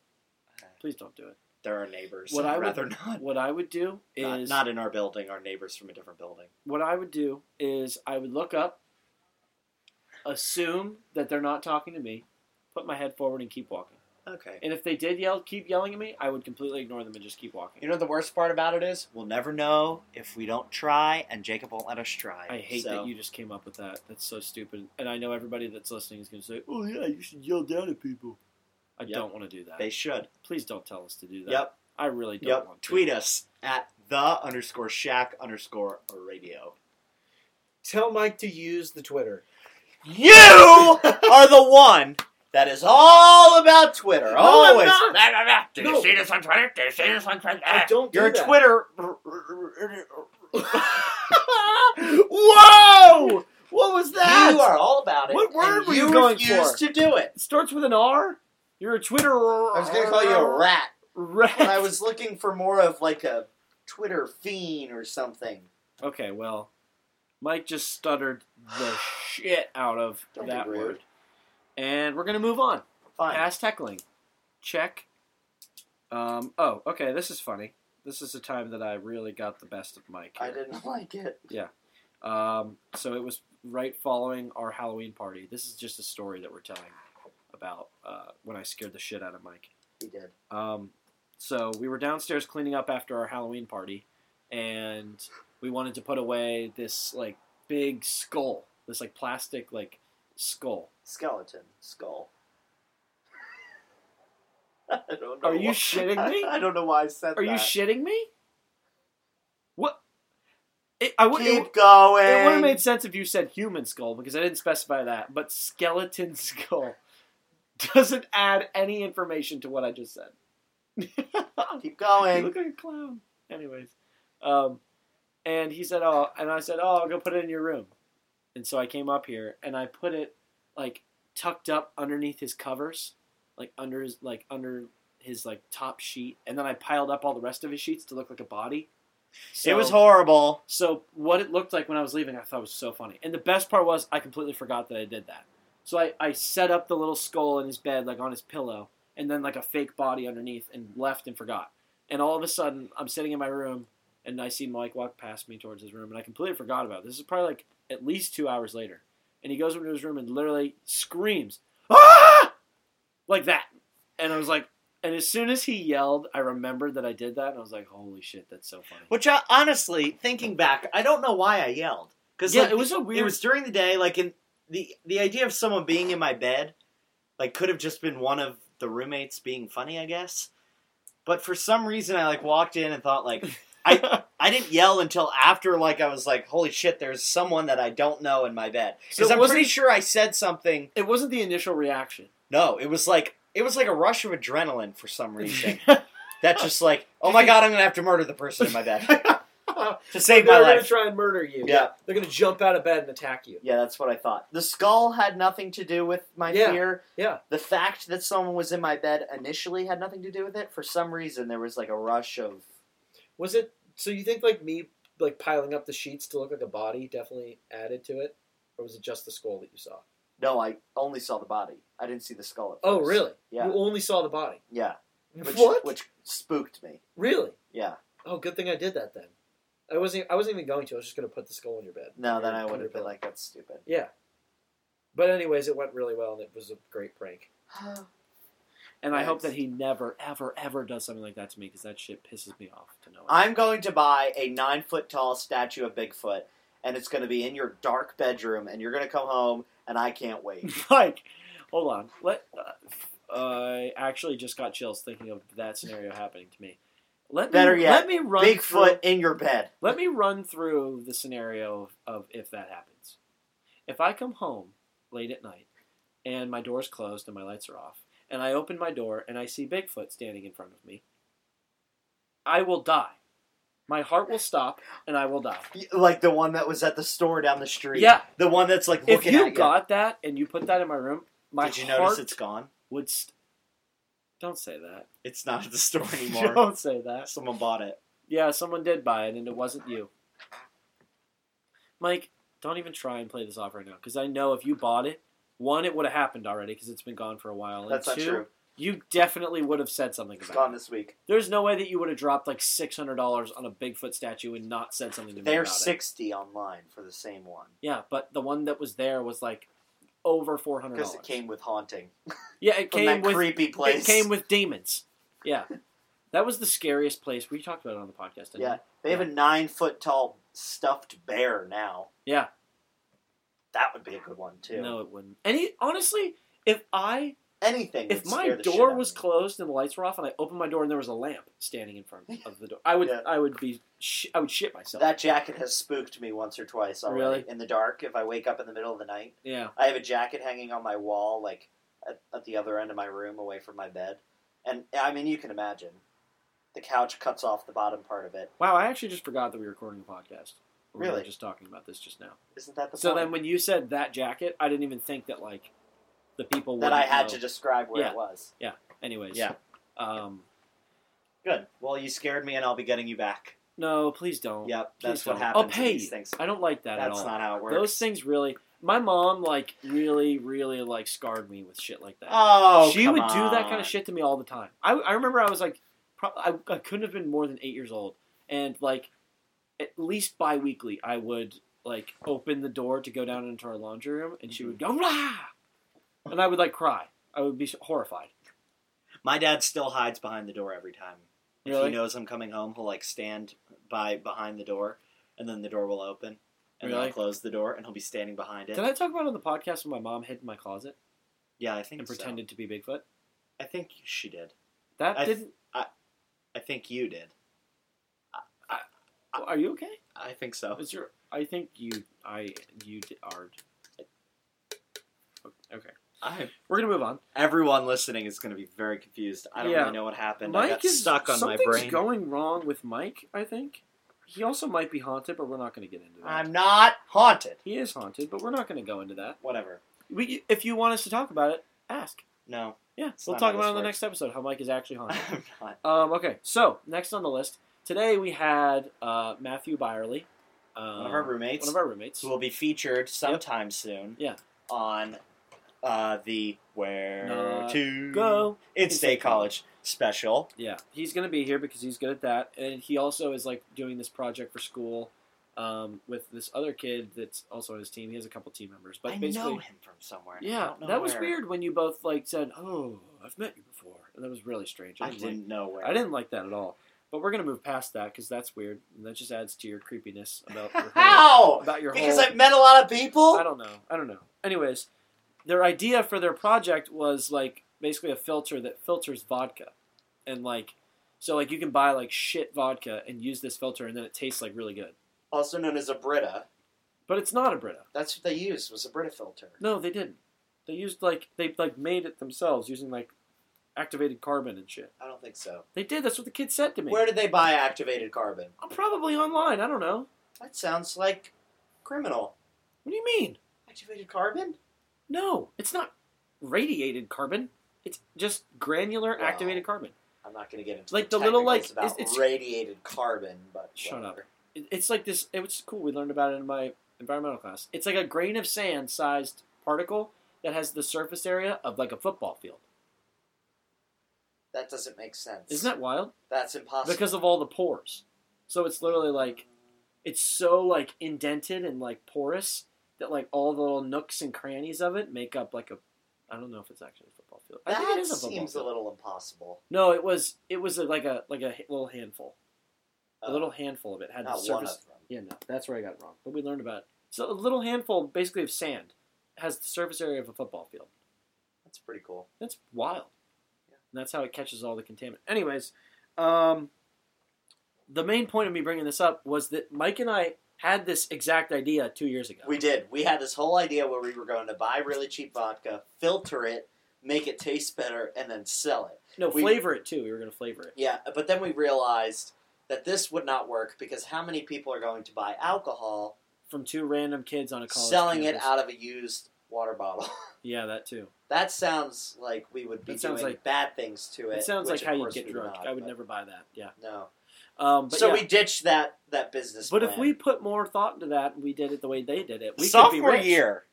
[SPEAKER 1] Please don't do it.
[SPEAKER 2] there are neighbors.
[SPEAKER 1] What
[SPEAKER 2] I'd
[SPEAKER 1] I would-
[SPEAKER 2] rather not.
[SPEAKER 1] What I would do
[SPEAKER 2] Not,
[SPEAKER 1] is
[SPEAKER 2] not in our building. Our neighbors from a different building.
[SPEAKER 1] what I would do is I would look up, assume that they're not talking to me, put my head forward and keep walking.
[SPEAKER 2] Okay.
[SPEAKER 1] And if they did yell, keep yelling at me, I would completely ignore them and just keep walking.
[SPEAKER 2] You know the worst part about it is? We'll never know if we don't try, and Jacob won't let us try.
[SPEAKER 1] I hate
[SPEAKER 2] So-
[SPEAKER 1] that you just came up with that. That's so stupid. And I know everybody that's listening is going to say, "Oh yeah, you should yell down at people." I
[SPEAKER 2] Yep.
[SPEAKER 1] don't want to do that.
[SPEAKER 2] They should.
[SPEAKER 1] Please don't tell us to do that.
[SPEAKER 2] Yep.
[SPEAKER 1] I really don't
[SPEAKER 2] Yep.
[SPEAKER 1] want to.
[SPEAKER 2] Tweet us at the underscore shack underscore radio.
[SPEAKER 3] Tell Mike to use the Twitter.
[SPEAKER 2] You are the one that is all about Twitter.
[SPEAKER 1] I'm
[SPEAKER 2] Always.
[SPEAKER 1] not.
[SPEAKER 2] Did
[SPEAKER 3] No.
[SPEAKER 2] you see this on Twitter? Do you see this on Twitter?
[SPEAKER 3] I don't do
[SPEAKER 2] You're a
[SPEAKER 3] that.
[SPEAKER 2] Twitter. Whoa! What was that? You are all about it.
[SPEAKER 1] What word
[SPEAKER 2] and
[SPEAKER 1] were
[SPEAKER 2] you
[SPEAKER 1] you going
[SPEAKER 2] refuse
[SPEAKER 1] for?
[SPEAKER 2] to do it.
[SPEAKER 1] It starts with an R. You're a Twitter.
[SPEAKER 2] I was going to call you a rat.
[SPEAKER 1] rat.
[SPEAKER 2] But I was looking for more of like a Twitter fiend or something.
[SPEAKER 1] Okay, well, Mike just stuttered the shit out of
[SPEAKER 2] Don't
[SPEAKER 1] that word, and we're gonna move on.
[SPEAKER 2] Fine.
[SPEAKER 1] Past heckling, check. Um, oh, okay. This is funny. This is the time that I really got the best of Mike.
[SPEAKER 2] I didn't like it. Yeah.
[SPEAKER 1] Um, so it was right following our Halloween party. This is just a story that we're telling about uh, when I scared the shit out of Mike.
[SPEAKER 2] He did.
[SPEAKER 1] Um, so we were downstairs cleaning up after our Halloween party, and we wanted to put away this like big skull, this like plastic like skull.
[SPEAKER 2] Skeleton. Skull. I don't know.
[SPEAKER 1] Are you
[SPEAKER 2] why-
[SPEAKER 1] shitting me?
[SPEAKER 2] I, don't know why I said
[SPEAKER 1] Are
[SPEAKER 2] that.
[SPEAKER 1] Are you shitting me? What? It, I would.
[SPEAKER 2] Keep
[SPEAKER 1] It,
[SPEAKER 2] going.
[SPEAKER 1] it would have made sense if you said human skull because I didn't specify that, but skeleton skull doesn't add any information to what I just said.
[SPEAKER 2] Keep
[SPEAKER 1] You
[SPEAKER 2] going.
[SPEAKER 1] look like a clown. Anyways, um, and he said, "Oh," and I said, "Oh, I'll go put it in your room." And so I came up here and I put it like tucked up underneath his covers, like under his like under his like top sheet, and then I piled up all the rest of his sheets to look like a body.
[SPEAKER 2] it was horrible.
[SPEAKER 1] so what it looked like when I was leaving, I thought was so funny. And the best part was I completely forgot that I did that. So I, I set up the little skull in his bed, like on his pillow, and then like a fake body underneath, and left and forgot. And all of a sudden, I'm sitting in my room, and I see Mike walk past me towards his room, and I completely forgot about it. This is probably like at least two hours later. And he goes into his room and literally screams, "Ah!" like that. And I was like, and as soon as he yelled, I remembered that I did that, and I was like, holy shit, that's so funny.
[SPEAKER 2] Which I, honestly, thinking back, I don't know why I yelled. Because
[SPEAKER 1] yeah,
[SPEAKER 2] like,
[SPEAKER 1] it was a weird.
[SPEAKER 2] it was during the day. Like in the the idea of someone being in my bed, like could have just been one of the roommates being funny, I guess. But for some reason, I like walked in and thought like I I didn't yell until after like I was like, holy shit, there's someone that I don't know in my bed. Because
[SPEAKER 1] it
[SPEAKER 2] I'm pretty sure I said something.
[SPEAKER 1] it wasn't the initial reaction.
[SPEAKER 2] No, it was like it was like a rush of adrenaline for some reason. that just like, oh my god, I'm gonna have to murder the person in my bed. to save my life.
[SPEAKER 3] They're gonna try and murder you.
[SPEAKER 2] Yeah.
[SPEAKER 3] They're gonna jump out of bed and attack you.
[SPEAKER 2] Yeah, that's what I thought. The skull had nothing to do with my
[SPEAKER 3] Yeah,
[SPEAKER 2] fear.
[SPEAKER 3] yeah.
[SPEAKER 2] The fact that someone was in my bed initially had nothing to do with it. For some reason, there was like a rush of.
[SPEAKER 3] Was it? So you think like me like piling up the sheets to look like a body definitely added to it, or was it just the skull that you saw?
[SPEAKER 2] No, I only saw the body. I didn't see the skull at
[SPEAKER 3] Oh, really?
[SPEAKER 2] Yeah.
[SPEAKER 3] You only saw the body.
[SPEAKER 2] Yeah. Which,
[SPEAKER 3] what?
[SPEAKER 2] Which spooked me.
[SPEAKER 3] Really?
[SPEAKER 2] Yeah.
[SPEAKER 3] Oh, good thing I did that then. I wasn't. I wasn't even going to. I was just going to put the skull in your bed.
[SPEAKER 2] No, then I would have been like, that's stupid.
[SPEAKER 3] Yeah. But anyways, it went really well, and it was a great prank.
[SPEAKER 1] And I hope that he never, ever, ever does something like that to me because that shit pisses me off to know. it.
[SPEAKER 2] I'm going to buy a nine foot tall statue of Bigfoot, and it's going to be in your dark bedroom, and you're going to come home, and I can't wait.
[SPEAKER 1] Mike, hold on. Let uh, I actually just got chills thinking of that scenario happening to me. Let
[SPEAKER 2] Better
[SPEAKER 1] me,
[SPEAKER 2] yet,
[SPEAKER 1] let me run
[SPEAKER 2] Bigfoot
[SPEAKER 1] through,
[SPEAKER 2] in your bed.
[SPEAKER 1] let me run through the scenario of, of if that happens. If I come home late at night and my door's closed and my lights are off, and I open my door and I see Bigfoot standing in front of me, I will die. My heart will stop and I will die.
[SPEAKER 2] Like the one that was at the store down the street.
[SPEAKER 1] Yeah.
[SPEAKER 2] The one that's like
[SPEAKER 1] If
[SPEAKER 2] looking
[SPEAKER 1] you
[SPEAKER 2] at you.
[SPEAKER 1] got that and you put that in my room, my
[SPEAKER 2] Did you notice it's gone?
[SPEAKER 1] would. St- Don't say that.
[SPEAKER 2] It's not at the store anymore.
[SPEAKER 1] Don't say that.
[SPEAKER 2] Someone bought it.
[SPEAKER 1] Yeah, someone did buy it, and it wasn't you. Mike, don't even try and play this off right now, because I know if you bought it, one, it would have happened already, because it's been gone for a while. And
[SPEAKER 2] That's not
[SPEAKER 1] two,
[SPEAKER 2] true.
[SPEAKER 1] you definitely would have said something
[SPEAKER 2] It's
[SPEAKER 1] about
[SPEAKER 2] gone
[SPEAKER 1] it.
[SPEAKER 2] this week.
[SPEAKER 1] There's no way that you would have dropped like six hundred dollars on a Bigfoot statue and not said something to me
[SPEAKER 2] They're
[SPEAKER 1] about it.
[SPEAKER 2] sixty online for the same one
[SPEAKER 1] Yeah, but the one that was there was like over four hundred
[SPEAKER 2] because it came with haunting
[SPEAKER 1] Yeah, it came
[SPEAKER 2] that
[SPEAKER 1] with
[SPEAKER 2] creepy place.
[SPEAKER 1] it came with demons. Yeah, that was the scariest place. We talked about it on the podcast.
[SPEAKER 2] Yeah. They have a nine foot tall stuffed bear now.
[SPEAKER 1] Yeah.
[SPEAKER 2] That would be a good one too.
[SPEAKER 1] No, it wouldn't. Any honestly, if I
[SPEAKER 2] Anything.
[SPEAKER 1] if my
[SPEAKER 2] scare the shit
[SPEAKER 1] door was closed and the lights were off, and I opened my door and there was a lamp standing in front of the door, I would
[SPEAKER 2] Yeah.
[SPEAKER 1] I would be sh- I would shit myself.
[SPEAKER 2] that jacket has spooked me once or twice already.
[SPEAKER 1] Really?
[SPEAKER 2] In the dark, if I wake up in the middle of the night,
[SPEAKER 1] yeah.
[SPEAKER 2] I have a jacket hanging on my wall, like at, at the other end of my room, away from my bed. And I mean, you can imagine. The couch cuts off the bottom part of it.
[SPEAKER 1] Wow, I actually just forgot that we were recording a podcast. We were
[SPEAKER 2] Really?
[SPEAKER 1] just talking about this just now.
[SPEAKER 2] Isn't that the
[SPEAKER 1] So
[SPEAKER 2] point?
[SPEAKER 1] then, when you said that jacket, I didn't even think that like the people
[SPEAKER 2] that I had
[SPEAKER 1] know.
[SPEAKER 2] to describe where
[SPEAKER 1] Yeah.
[SPEAKER 2] it was. Yeah.
[SPEAKER 1] Anyways,
[SPEAKER 2] Yeah.
[SPEAKER 1] Um,
[SPEAKER 2] Good. Well, you scared me, and I'll be getting you back.
[SPEAKER 1] no, please don't.
[SPEAKER 2] Yep,
[SPEAKER 1] Please
[SPEAKER 2] that's what
[SPEAKER 1] don't.
[SPEAKER 2] happens.
[SPEAKER 1] I'll pay
[SPEAKER 2] these
[SPEAKER 1] you.
[SPEAKER 2] things.
[SPEAKER 1] I don't like that at all.
[SPEAKER 2] That's not how it works.
[SPEAKER 1] Those things really. My mom like really, really like scarred me with shit like that.
[SPEAKER 2] Oh,
[SPEAKER 1] she
[SPEAKER 2] come
[SPEAKER 1] would do that kind of shit to me all the time. I, I remember I was like, pro- I, I couldn't have been more than eight years old, and like, at least bi-weekly, I would like open the door to go down into our laundry room, and she would mm-hmm. go rah, and I would like cry. I would be horrified.
[SPEAKER 2] My dad still hides behind the door every time. If
[SPEAKER 1] Really?
[SPEAKER 2] he knows I'm coming home, he'll like stand by behind the door, and then the door will open, and then
[SPEAKER 1] Really?
[SPEAKER 2] I'll close the door, and he'll be standing behind it.
[SPEAKER 1] Did I talk about on the podcast when my mom hid in my closet
[SPEAKER 2] yeah, I think
[SPEAKER 1] and
[SPEAKER 2] so.
[SPEAKER 1] pretended to be Bigfoot?
[SPEAKER 2] I think she did.
[SPEAKER 1] That
[SPEAKER 2] I th-
[SPEAKER 1] didn't.
[SPEAKER 2] I. I think you did.
[SPEAKER 1] Are you okay?
[SPEAKER 2] I think so.
[SPEAKER 1] Is your? I think you. I you are. Okay,
[SPEAKER 2] I,
[SPEAKER 1] we're gonna move on.
[SPEAKER 2] everyone listening is going to be very confused. I don't
[SPEAKER 1] Yeah.
[SPEAKER 2] really know what happened. I got
[SPEAKER 1] Mike is
[SPEAKER 2] stuck on my brain.
[SPEAKER 1] something's
[SPEAKER 2] brain.
[SPEAKER 1] going wrong with Mike. I think he also might be haunted, but we're not going to get into that.
[SPEAKER 2] I'm not haunted.
[SPEAKER 1] He is haunted, but we're not going to go into that.
[SPEAKER 2] Whatever.
[SPEAKER 1] We, if you want us to talk about it, ask.
[SPEAKER 2] No,
[SPEAKER 1] Yeah,
[SPEAKER 2] It's
[SPEAKER 1] we'll
[SPEAKER 2] not
[SPEAKER 1] talk
[SPEAKER 2] how
[SPEAKER 1] about it
[SPEAKER 2] this
[SPEAKER 1] on the
[SPEAKER 2] works.
[SPEAKER 1] next episode. How Mike is actually haunted.
[SPEAKER 2] I'm not.
[SPEAKER 1] um, okay, so next on the list today we had uh, Matthew Byerly, um,
[SPEAKER 2] One of our roommates.
[SPEAKER 1] one of our roommates.
[SPEAKER 2] who will be featured sometime soon.
[SPEAKER 1] Yeah.
[SPEAKER 2] On uh, the Where
[SPEAKER 1] Not
[SPEAKER 2] to
[SPEAKER 1] Go.
[SPEAKER 2] in State College special.
[SPEAKER 1] Yeah, he's going to be here because he's good at that, and he also is like doing this project for school um, with this other kid that's also on his team. He has a couple team members, but
[SPEAKER 2] I
[SPEAKER 1] basically,
[SPEAKER 2] know him from somewhere. I
[SPEAKER 1] yeah, that was weird when you both like said, "Oh, I've met you before," and that was really strange.
[SPEAKER 2] I
[SPEAKER 1] didn't like-
[SPEAKER 2] didn't know where.
[SPEAKER 1] I didn't like that at all. But we're gonna move past that because that's weird, and that just adds to your creepiness about your whole,
[SPEAKER 2] How?
[SPEAKER 1] about your
[SPEAKER 2] Because
[SPEAKER 1] whole.
[SPEAKER 2] I've met a lot of people.
[SPEAKER 1] I don't know. I don't know. Anyways, their idea for their project was like basically a filter that filters vodka, and like, so like you can buy like shit vodka and use this filter, and then it tastes like really good.
[SPEAKER 2] Also known as a Brita.
[SPEAKER 1] But it's not a Brita.
[SPEAKER 2] That's what they used was a Brita filter.
[SPEAKER 1] No, they didn't. They used like they like made it themselves using like activated carbon and shit.
[SPEAKER 2] I don't think so.
[SPEAKER 1] They did. That's what the kid said to me.
[SPEAKER 2] Where did they buy activated carbon?
[SPEAKER 1] I'm probably online. I don't know.
[SPEAKER 2] That sounds like criminal.
[SPEAKER 1] What do you mean?
[SPEAKER 2] Activated carbon?
[SPEAKER 1] No, it's not radiated carbon. It's just granular
[SPEAKER 2] Wow.
[SPEAKER 1] activated carbon.
[SPEAKER 2] I'm not going to get into
[SPEAKER 1] Like
[SPEAKER 2] the,
[SPEAKER 1] the little, like,
[SPEAKER 2] about
[SPEAKER 1] it's-
[SPEAKER 2] radiated carbon, but
[SPEAKER 1] Shut up.
[SPEAKER 2] whatever.
[SPEAKER 1] It- It's like this. It was cool. We learned about it in my environmental class. It's like a grain of sand sized particle that has the surface area of like a football field.
[SPEAKER 2] That doesn't make sense.
[SPEAKER 1] Isn't that wild?
[SPEAKER 2] That's impossible.
[SPEAKER 1] Because of all the pores. So it's literally like it's so like indented and like porous that like all the little nooks and crannies of it make up like a I don't know if it's actually a football field. I
[SPEAKER 2] that
[SPEAKER 1] think it is a
[SPEAKER 2] seems
[SPEAKER 1] field.
[SPEAKER 2] a little impossible.
[SPEAKER 1] No, it was it was a, like a like a little handful. A
[SPEAKER 2] Uh,
[SPEAKER 1] little handful of it had the surface. Yeah, no, that's where I got wrong. But we learned about it. So a little handful, basically of sand, has the surface area of a football field.
[SPEAKER 2] That's pretty cool.
[SPEAKER 1] That's wild. And that's how it catches all the contaminant. Anyways, um, the main point of me bringing this up was that Mike and I had this exact idea two years ago.
[SPEAKER 2] We did. We had this whole idea where we were going to buy really cheap vodka, filter it, make it taste better, and then sell it.
[SPEAKER 1] no
[SPEAKER 2] we-
[SPEAKER 1] flavor it too. We were going to flavor it.
[SPEAKER 2] Yeah, but then we realized that this would not work because how many people are going to buy alcohol
[SPEAKER 1] From two random kids on a college
[SPEAKER 2] selling it out of a used water bottle?
[SPEAKER 1] Yeah, that too.
[SPEAKER 2] That sounds like we would be
[SPEAKER 1] That sounds
[SPEAKER 2] doing
[SPEAKER 1] like-
[SPEAKER 2] bad things to it.
[SPEAKER 1] It sounds
[SPEAKER 2] which
[SPEAKER 1] like how you
[SPEAKER 2] course
[SPEAKER 1] get
[SPEAKER 2] we
[SPEAKER 1] drunk.
[SPEAKER 2] not,
[SPEAKER 1] I would
[SPEAKER 2] but
[SPEAKER 1] never buy that. Yeah.
[SPEAKER 2] No.
[SPEAKER 1] Um, but
[SPEAKER 2] so
[SPEAKER 1] yeah.
[SPEAKER 2] we ditched that that business.
[SPEAKER 1] But if
[SPEAKER 2] plan.
[SPEAKER 1] we put more thought into that, and we did it the way they did it. We could be rich.
[SPEAKER 2] year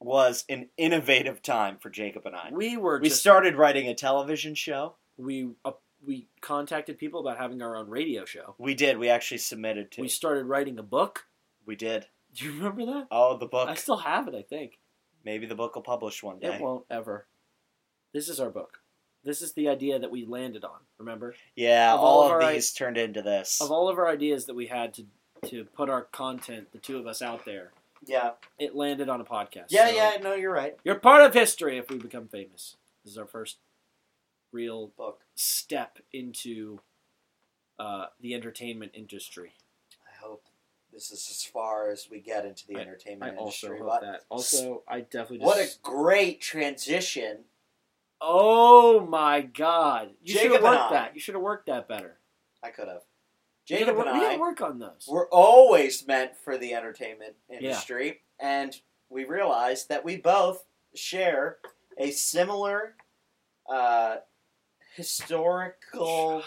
[SPEAKER 2] was an innovative time for Jacob and I.
[SPEAKER 1] we were
[SPEAKER 2] We
[SPEAKER 1] just,
[SPEAKER 2] started writing a television show.
[SPEAKER 1] we uh, we contacted people about having our own radio show.
[SPEAKER 2] We did. We actually submitted to.
[SPEAKER 1] We started writing a book.
[SPEAKER 2] we did.
[SPEAKER 1] Do you remember that?
[SPEAKER 2] Oh, the book.
[SPEAKER 1] I still have it. I think
[SPEAKER 2] Maybe the book will publish one day.
[SPEAKER 1] it won't ever. This is our book. This is the idea that we landed on. Remember,
[SPEAKER 2] Yeah,
[SPEAKER 1] Of
[SPEAKER 2] all,
[SPEAKER 1] all of
[SPEAKER 2] these turned into this.
[SPEAKER 1] of all of our ideas that we had to to put our content, the two of us out there,
[SPEAKER 2] yeah,
[SPEAKER 1] it landed on a podcast.
[SPEAKER 2] yeah,
[SPEAKER 1] So
[SPEAKER 2] yeah. No, you're right.
[SPEAKER 1] You're part of history if we become famous. This is our first real
[SPEAKER 2] Book.
[SPEAKER 1] step into uh, the entertainment industry.
[SPEAKER 2] This is as far as we get into the
[SPEAKER 1] I-
[SPEAKER 2] entertainment
[SPEAKER 1] I also
[SPEAKER 2] industry.
[SPEAKER 1] hope
[SPEAKER 2] but
[SPEAKER 1] that. Also, I definitely
[SPEAKER 2] what a great transition.
[SPEAKER 1] oh my God! You should have worked that. You should have worked that better.
[SPEAKER 2] I could have.
[SPEAKER 1] We
[SPEAKER 2] Jacob and
[SPEAKER 1] we
[SPEAKER 2] I
[SPEAKER 1] gotta work on those.
[SPEAKER 2] We're always meant for the entertainment industry, and we realized that we both share a similar uh, historical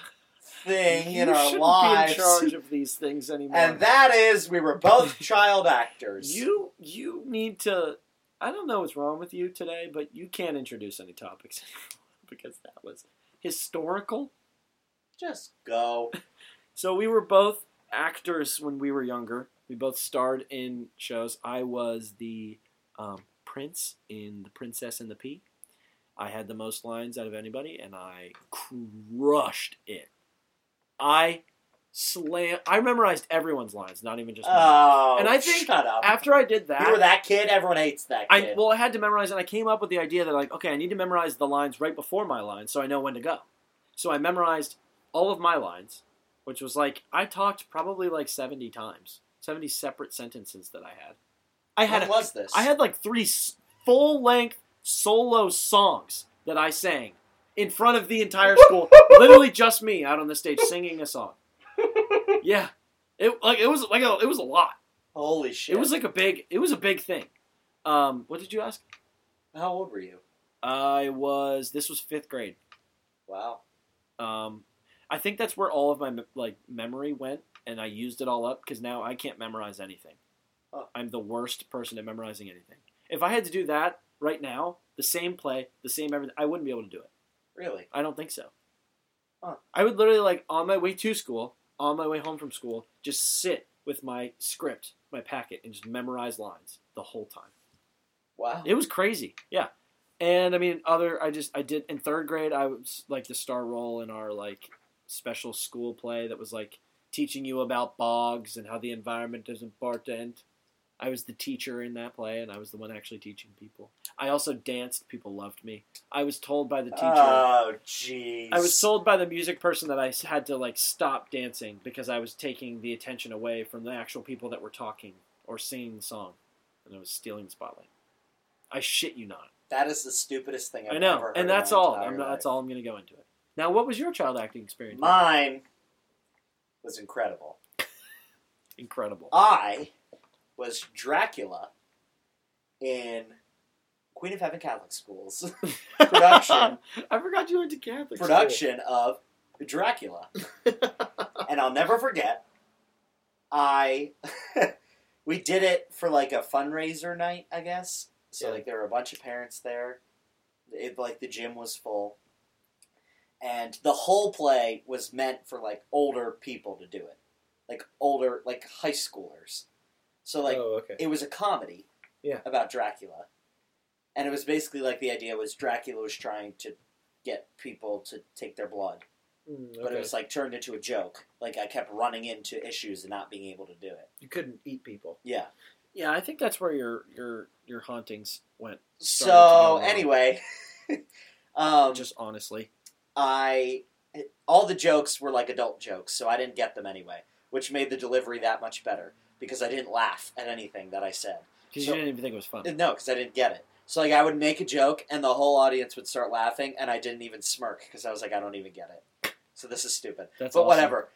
[SPEAKER 2] thing
[SPEAKER 1] you
[SPEAKER 2] in our
[SPEAKER 1] shouldn't
[SPEAKER 2] lives.
[SPEAKER 1] be in charge of these things anymore.
[SPEAKER 2] And that is, we were both child actors.
[SPEAKER 1] you you need to. I don't know what's wrong with you today, but you can't introduce any topics because that was historical.
[SPEAKER 2] just go.
[SPEAKER 1] So we were both actors when we were younger. We both starred in shows. I was the um, prince in The Princess and the Pea. I had the most lines out of anybody, and I crushed it. I slam. I memorized everyone's lines, not even just mine.
[SPEAKER 2] Oh,
[SPEAKER 1] And I think
[SPEAKER 2] shut up.
[SPEAKER 1] After I did that,
[SPEAKER 2] you were that kid. Everyone hates that
[SPEAKER 1] I
[SPEAKER 2] kid.
[SPEAKER 1] well, I had to memorize, and I came up with the idea that like, okay, I need to memorize the lines right before my lines, so I know when to go. So I memorized all of my lines, which was like I talked probably like seventy times, seventy separate sentences that I had. I had a-
[SPEAKER 2] was this?
[SPEAKER 1] I had like three full length solo songs that I sang in front of the entire school, literally just me out on the stage singing a song. Yeah, it like it was like a, it was a lot.
[SPEAKER 2] Holy shit!
[SPEAKER 1] It was like a big it was a big thing. Um, what did you ask?
[SPEAKER 2] How old were you?
[SPEAKER 1] I was. This was fifth grade.
[SPEAKER 2] Wow.
[SPEAKER 1] Um, I think that's where all of my like memory went, and I used it all up because now I can't memorize anything.
[SPEAKER 2] Huh.
[SPEAKER 1] I'm the worst person at memorizing anything. If I had to do that right now, the same play, the same everything, I wouldn't be able to do it.
[SPEAKER 2] Really?
[SPEAKER 1] I don't think so.
[SPEAKER 2] Huh.
[SPEAKER 1] I would literally like on my way to school, on my way home from school, just sit with my script, my packet, and just memorize lines the whole time.
[SPEAKER 2] Wow.
[SPEAKER 1] It was crazy. Yeah. And I mean, other I just I did in third grade. I was like the star role in our like special school play that was like teaching you about bogs and how the environment is important. I was the teacher in that play, and I was the one actually teaching people. I also danced. People loved me. I was told by the teacher.
[SPEAKER 2] Oh, jeez.
[SPEAKER 1] I was told by the music person that I had to like stop dancing because I was taking the attention away from the actual people that were talking or singing the song, and I was stealing the spotlight. I shit you not.
[SPEAKER 2] That is the stupidest thing I've
[SPEAKER 4] I
[SPEAKER 2] ever
[SPEAKER 4] know, and that's all. I'm not, that's all I'm going to go into it. Now, what was your child acting experience?
[SPEAKER 2] Mine was incredible.
[SPEAKER 4] Incredible.
[SPEAKER 2] I was Dracula in Queen of Heaven Catholic Schools production
[SPEAKER 4] I forgot you went to Catholic school.
[SPEAKER 2] production of Dracula, and I'll never forget. I we did it for like a fundraiser night, I guess. So
[SPEAKER 1] Yeah.
[SPEAKER 2] like there were a bunch of parents there. It like the gym was full, and the whole play was meant for like older people to do it, like older like high schoolers. So like
[SPEAKER 1] oh, okay.
[SPEAKER 2] it was a comedy
[SPEAKER 1] Yeah.
[SPEAKER 2] about Dracula. And it was basically like the idea was Dracula was trying to get people to take their blood.
[SPEAKER 1] Mm,
[SPEAKER 2] But it was like turned into a joke. Like I kept running into issues and not being able to do it.
[SPEAKER 1] you couldn't eat people.
[SPEAKER 2] Yeah.
[SPEAKER 4] Yeah, I think that's where your your your hauntings went.
[SPEAKER 2] So anyway, um,
[SPEAKER 4] just honestly.
[SPEAKER 2] I all the jokes were like adult jokes, so I didn't get them anyway, which made the delivery that much better because I didn't laugh at anything that I said.
[SPEAKER 4] Because
[SPEAKER 2] So-
[SPEAKER 4] you didn't even think it was fun.
[SPEAKER 2] No, because I didn't get it. So like I would make a joke and the whole audience would start laughing, and I didn't even smirk because I was like, I don't even get it. So this is stupid.
[SPEAKER 4] That's
[SPEAKER 2] but
[SPEAKER 4] awesome.
[SPEAKER 2] whatever.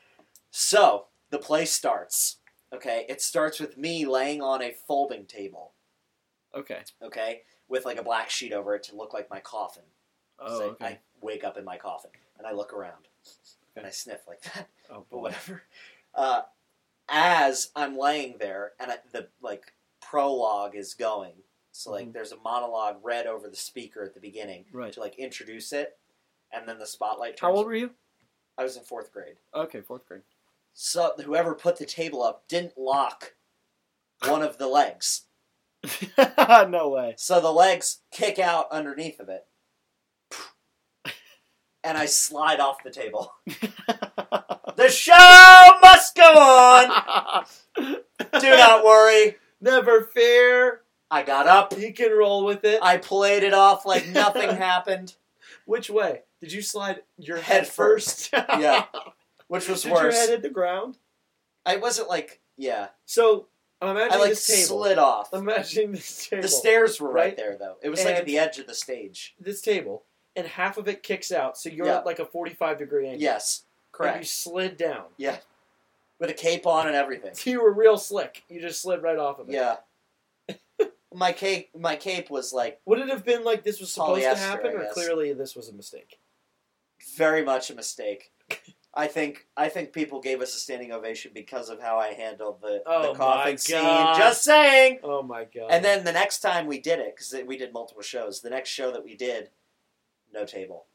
[SPEAKER 2] So the play starts. Okay, it starts with me laying on a folding table.
[SPEAKER 4] Okay.
[SPEAKER 2] Okay, with like a black sheet over it to look like my coffin.
[SPEAKER 4] Oh,
[SPEAKER 2] So
[SPEAKER 4] okay.
[SPEAKER 2] I wake up in my coffin and I look around and I sniff like that.
[SPEAKER 4] oh,
[SPEAKER 2] But whatever. Uh, as I'm laying there and I, the like prologue is going, so like
[SPEAKER 4] Mhm.
[SPEAKER 2] there's a monologue read over the speaker at the beginning
[SPEAKER 4] Right.
[SPEAKER 2] to like introduce it, and then the spotlight.
[SPEAKER 4] How old were you?
[SPEAKER 2] I was in fourth grade.
[SPEAKER 4] Okay, fourth grade.
[SPEAKER 2] So whoever put the table up didn't lock one of the legs,
[SPEAKER 4] no way.
[SPEAKER 2] so the legs kick out underneath of it, and I slide off the table. The show must go on. Do not worry.
[SPEAKER 1] Never fear.
[SPEAKER 2] I got up.
[SPEAKER 1] You can roll with it.
[SPEAKER 2] I played it off like nothing happened,
[SPEAKER 1] Which way? Did you slide your
[SPEAKER 2] Head
[SPEAKER 1] head first?
[SPEAKER 2] Yeah. which was
[SPEAKER 1] Did your
[SPEAKER 2] worse.
[SPEAKER 1] head hit the ground?
[SPEAKER 2] I wasn't like, yeah.
[SPEAKER 1] So I'm imagining
[SPEAKER 2] I like
[SPEAKER 1] this table.
[SPEAKER 2] slid off.
[SPEAKER 1] I'm imagining this table.
[SPEAKER 2] The stairs were right,
[SPEAKER 1] right?
[SPEAKER 2] there, though. It was like at the edge of the stage.
[SPEAKER 1] This table, and half of it kicks out, so you're
[SPEAKER 2] Yeah.
[SPEAKER 1] at like a 45 degree angle.
[SPEAKER 2] Yes,
[SPEAKER 1] And you slid down. Yeah.
[SPEAKER 2] With a cape on and everything.
[SPEAKER 1] You were real slick. You just slid right off of it.
[SPEAKER 2] Yeah. my cape, my cape was like
[SPEAKER 1] Would it have been like this was supposed to happen, or clearly this was a mistake?
[SPEAKER 2] very much a mistake. I think I think people gave us a standing ovation because of how I handled the,
[SPEAKER 1] Oh
[SPEAKER 2] the
[SPEAKER 1] my
[SPEAKER 2] scene. Just saying.
[SPEAKER 1] Oh my god!
[SPEAKER 2] And then the next time we did it, because we did multiple shows, the next show that we did, no table.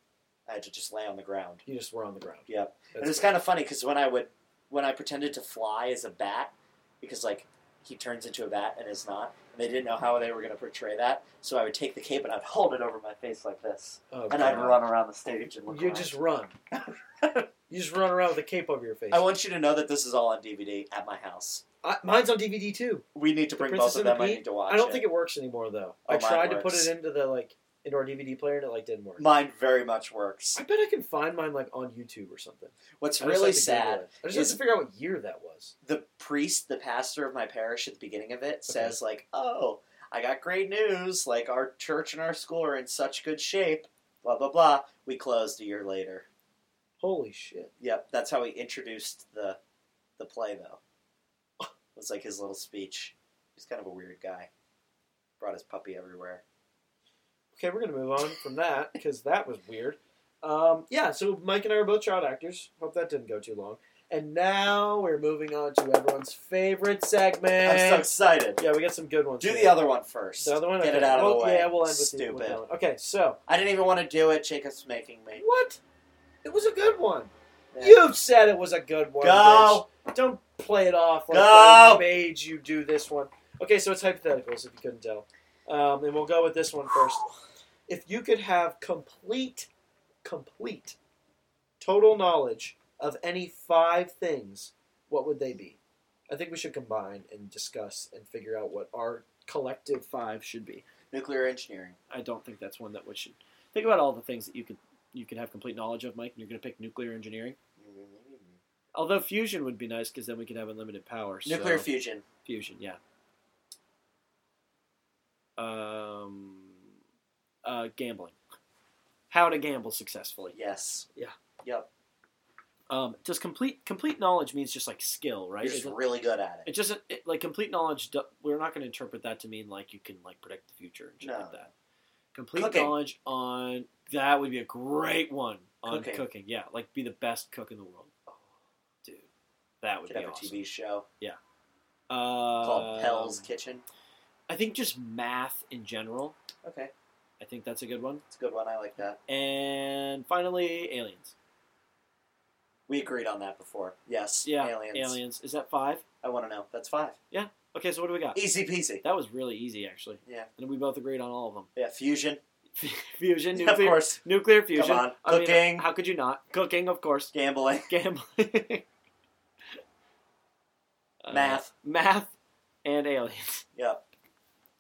[SPEAKER 2] I had to just lay on the ground.
[SPEAKER 1] you just were on the ground.
[SPEAKER 2] Yep.
[SPEAKER 1] That's
[SPEAKER 2] and it's
[SPEAKER 1] fair.
[SPEAKER 2] kind of funny because when I would, when I pretended to fly as a bat, because like he turns into a bat and is not, and they didn't know how they were going to portray that, so I would take the cape and I'd hold it over my face like this,
[SPEAKER 1] Oh,
[SPEAKER 2] and I'd run around the stage and look.
[SPEAKER 1] You
[SPEAKER 2] around.
[SPEAKER 1] just run. you just run around with a cape over your face.
[SPEAKER 2] I want you to know that this is all on DVD at my house.
[SPEAKER 1] I, mine's on DVD too.
[SPEAKER 2] We need to
[SPEAKER 1] The
[SPEAKER 2] bring
[SPEAKER 1] Princess
[SPEAKER 2] both of
[SPEAKER 1] and the
[SPEAKER 2] them. I need to watch.
[SPEAKER 1] I don't
[SPEAKER 2] it.
[SPEAKER 1] think it works anymore though.
[SPEAKER 2] Oh,
[SPEAKER 1] I tried to put it into the like into our DVD player and it like didn't work.
[SPEAKER 2] mine very much works.
[SPEAKER 1] I bet I can find mine like on YouTube or something.
[SPEAKER 2] What's
[SPEAKER 1] I just
[SPEAKER 2] really
[SPEAKER 1] have to Google
[SPEAKER 2] sad
[SPEAKER 1] it. I just
[SPEAKER 2] is-
[SPEAKER 1] have to figure out what year that was.
[SPEAKER 2] the priest, the pastor of my parish at the beginning of it says like, "Oh, I got great news. Like our church and our school are in such good shape." Blah blah blah. We closed a year later.
[SPEAKER 1] Holy shit!
[SPEAKER 2] Yep, that's how he introduced the the play though. It was like his little speech. He's kind of a weird guy. Brought his puppy everywhere.
[SPEAKER 1] Okay, we're gonna move on from that because that was weird. Um, yeah, so Mike and I are both child actors. Hope that didn't go too long. And now we're moving on to everyone's favorite segment.
[SPEAKER 2] I'm so excited.
[SPEAKER 1] yeah, we got some good ones.
[SPEAKER 2] Do
[SPEAKER 1] here.
[SPEAKER 2] the other one first.
[SPEAKER 1] The other one.
[SPEAKER 2] Get
[SPEAKER 1] Okay.
[SPEAKER 2] it out of
[SPEAKER 1] well,
[SPEAKER 2] the way.
[SPEAKER 1] Yeah, we'll end with the-
[SPEAKER 2] Stupid.
[SPEAKER 1] with that one. Okay, so
[SPEAKER 2] I didn't even want to do it. Jacob's making me.
[SPEAKER 1] what? It was a good one.
[SPEAKER 2] Yeah.
[SPEAKER 1] You said it was a good one.
[SPEAKER 2] Go.
[SPEAKER 1] bitch. Don't play it off like
[SPEAKER 2] Go.
[SPEAKER 1] I made you do this one. Okay, so it's hypotheticals if you couldn't tell. Um, and we'll go with this one first. If you could have complete, complete, total knowledge of any five things, what would they be? I think we should combine and discuss and figure out what our collective five should be.
[SPEAKER 2] Nuclear engineering.
[SPEAKER 4] I don't think that's one that we should think about all the things that you could you could have complete knowledge of, Mike. And you're going to pick nuclear engineering. Although fusion would be nice because then we could have unlimited power. so-
[SPEAKER 2] Nuclear fusion.
[SPEAKER 4] fusion, yeah. Um,
[SPEAKER 1] uh, gambling. How to gamble successfully.
[SPEAKER 2] Yes.
[SPEAKER 3] Yeah.
[SPEAKER 2] Yep.
[SPEAKER 1] Um, does complete complete knowledge means just like skill, right?
[SPEAKER 2] You're just
[SPEAKER 1] Isn't-
[SPEAKER 2] really good at
[SPEAKER 1] It
[SPEAKER 2] it.
[SPEAKER 1] just it, like complete knowledge. do- We're not going to interpret that to mean like you can like predict the future and shit
[SPEAKER 2] No.
[SPEAKER 1] like that. Complete
[SPEAKER 2] Cooking.
[SPEAKER 1] knowledge on that would be a great one on
[SPEAKER 2] Cooking.
[SPEAKER 1] cooking. Yeah, like be the best cook in the world, dude. That would
[SPEAKER 2] Could
[SPEAKER 1] be
[SPEAKER 2] have
[SPEAKER 1] awesome.
[SPEAKER 2] a TV show
[SPEAKER 1] Uh,
[SPEAKER 2] called Hell's Kitchen.
[SPEAKER 1] I think just math in general.
[SPEAKER 2] Okay,
[SPEAKER 1] I think that's a good one.
[SPEAKER 2] it's a good one. I like that.
[SPEAKER 1] And finally, aliens.
[SPEAKER 2] We agreed on that before. Yes.
[SPEAKER 1] Yeah,
[SPEAKER 2] Aliens.
[SPEAKER 1] aliens. Is that five?
[SPEAKER 2] I want to know. That's five. Yeah.
[SPEAKER 1] Okay, so what do we got?
[SPEAKER 2] Easy peasy.
[SPEAKER 1] That was really easy, actually.
[SPEAKER 2] Yeah.
[SPEAKER 1] And we both agreed on all of them.
[SPEAKER 2] Yeah. Fusion.
[SPEAKER 1] fusion,
[SPEAKER 2] of
[SPEAKER 1] nuclear,
[SPEAKER 2] course.
[SPEAKER 1] nuclear fusion.
[SPEAKER 2] Come on.
[SPEAKER 1] I mean,
[SPEAKER 2] Cooking.
[SPEAKER 1] how could you not? Cooking, of course.
[SPEAKER 2] Gambling.
[SPEAKER 1] Gambling. Uh,
[SPEAKER 2] Math.
[SPEAKER 1] math, and aliens.
[SPEAKER 2] Yep.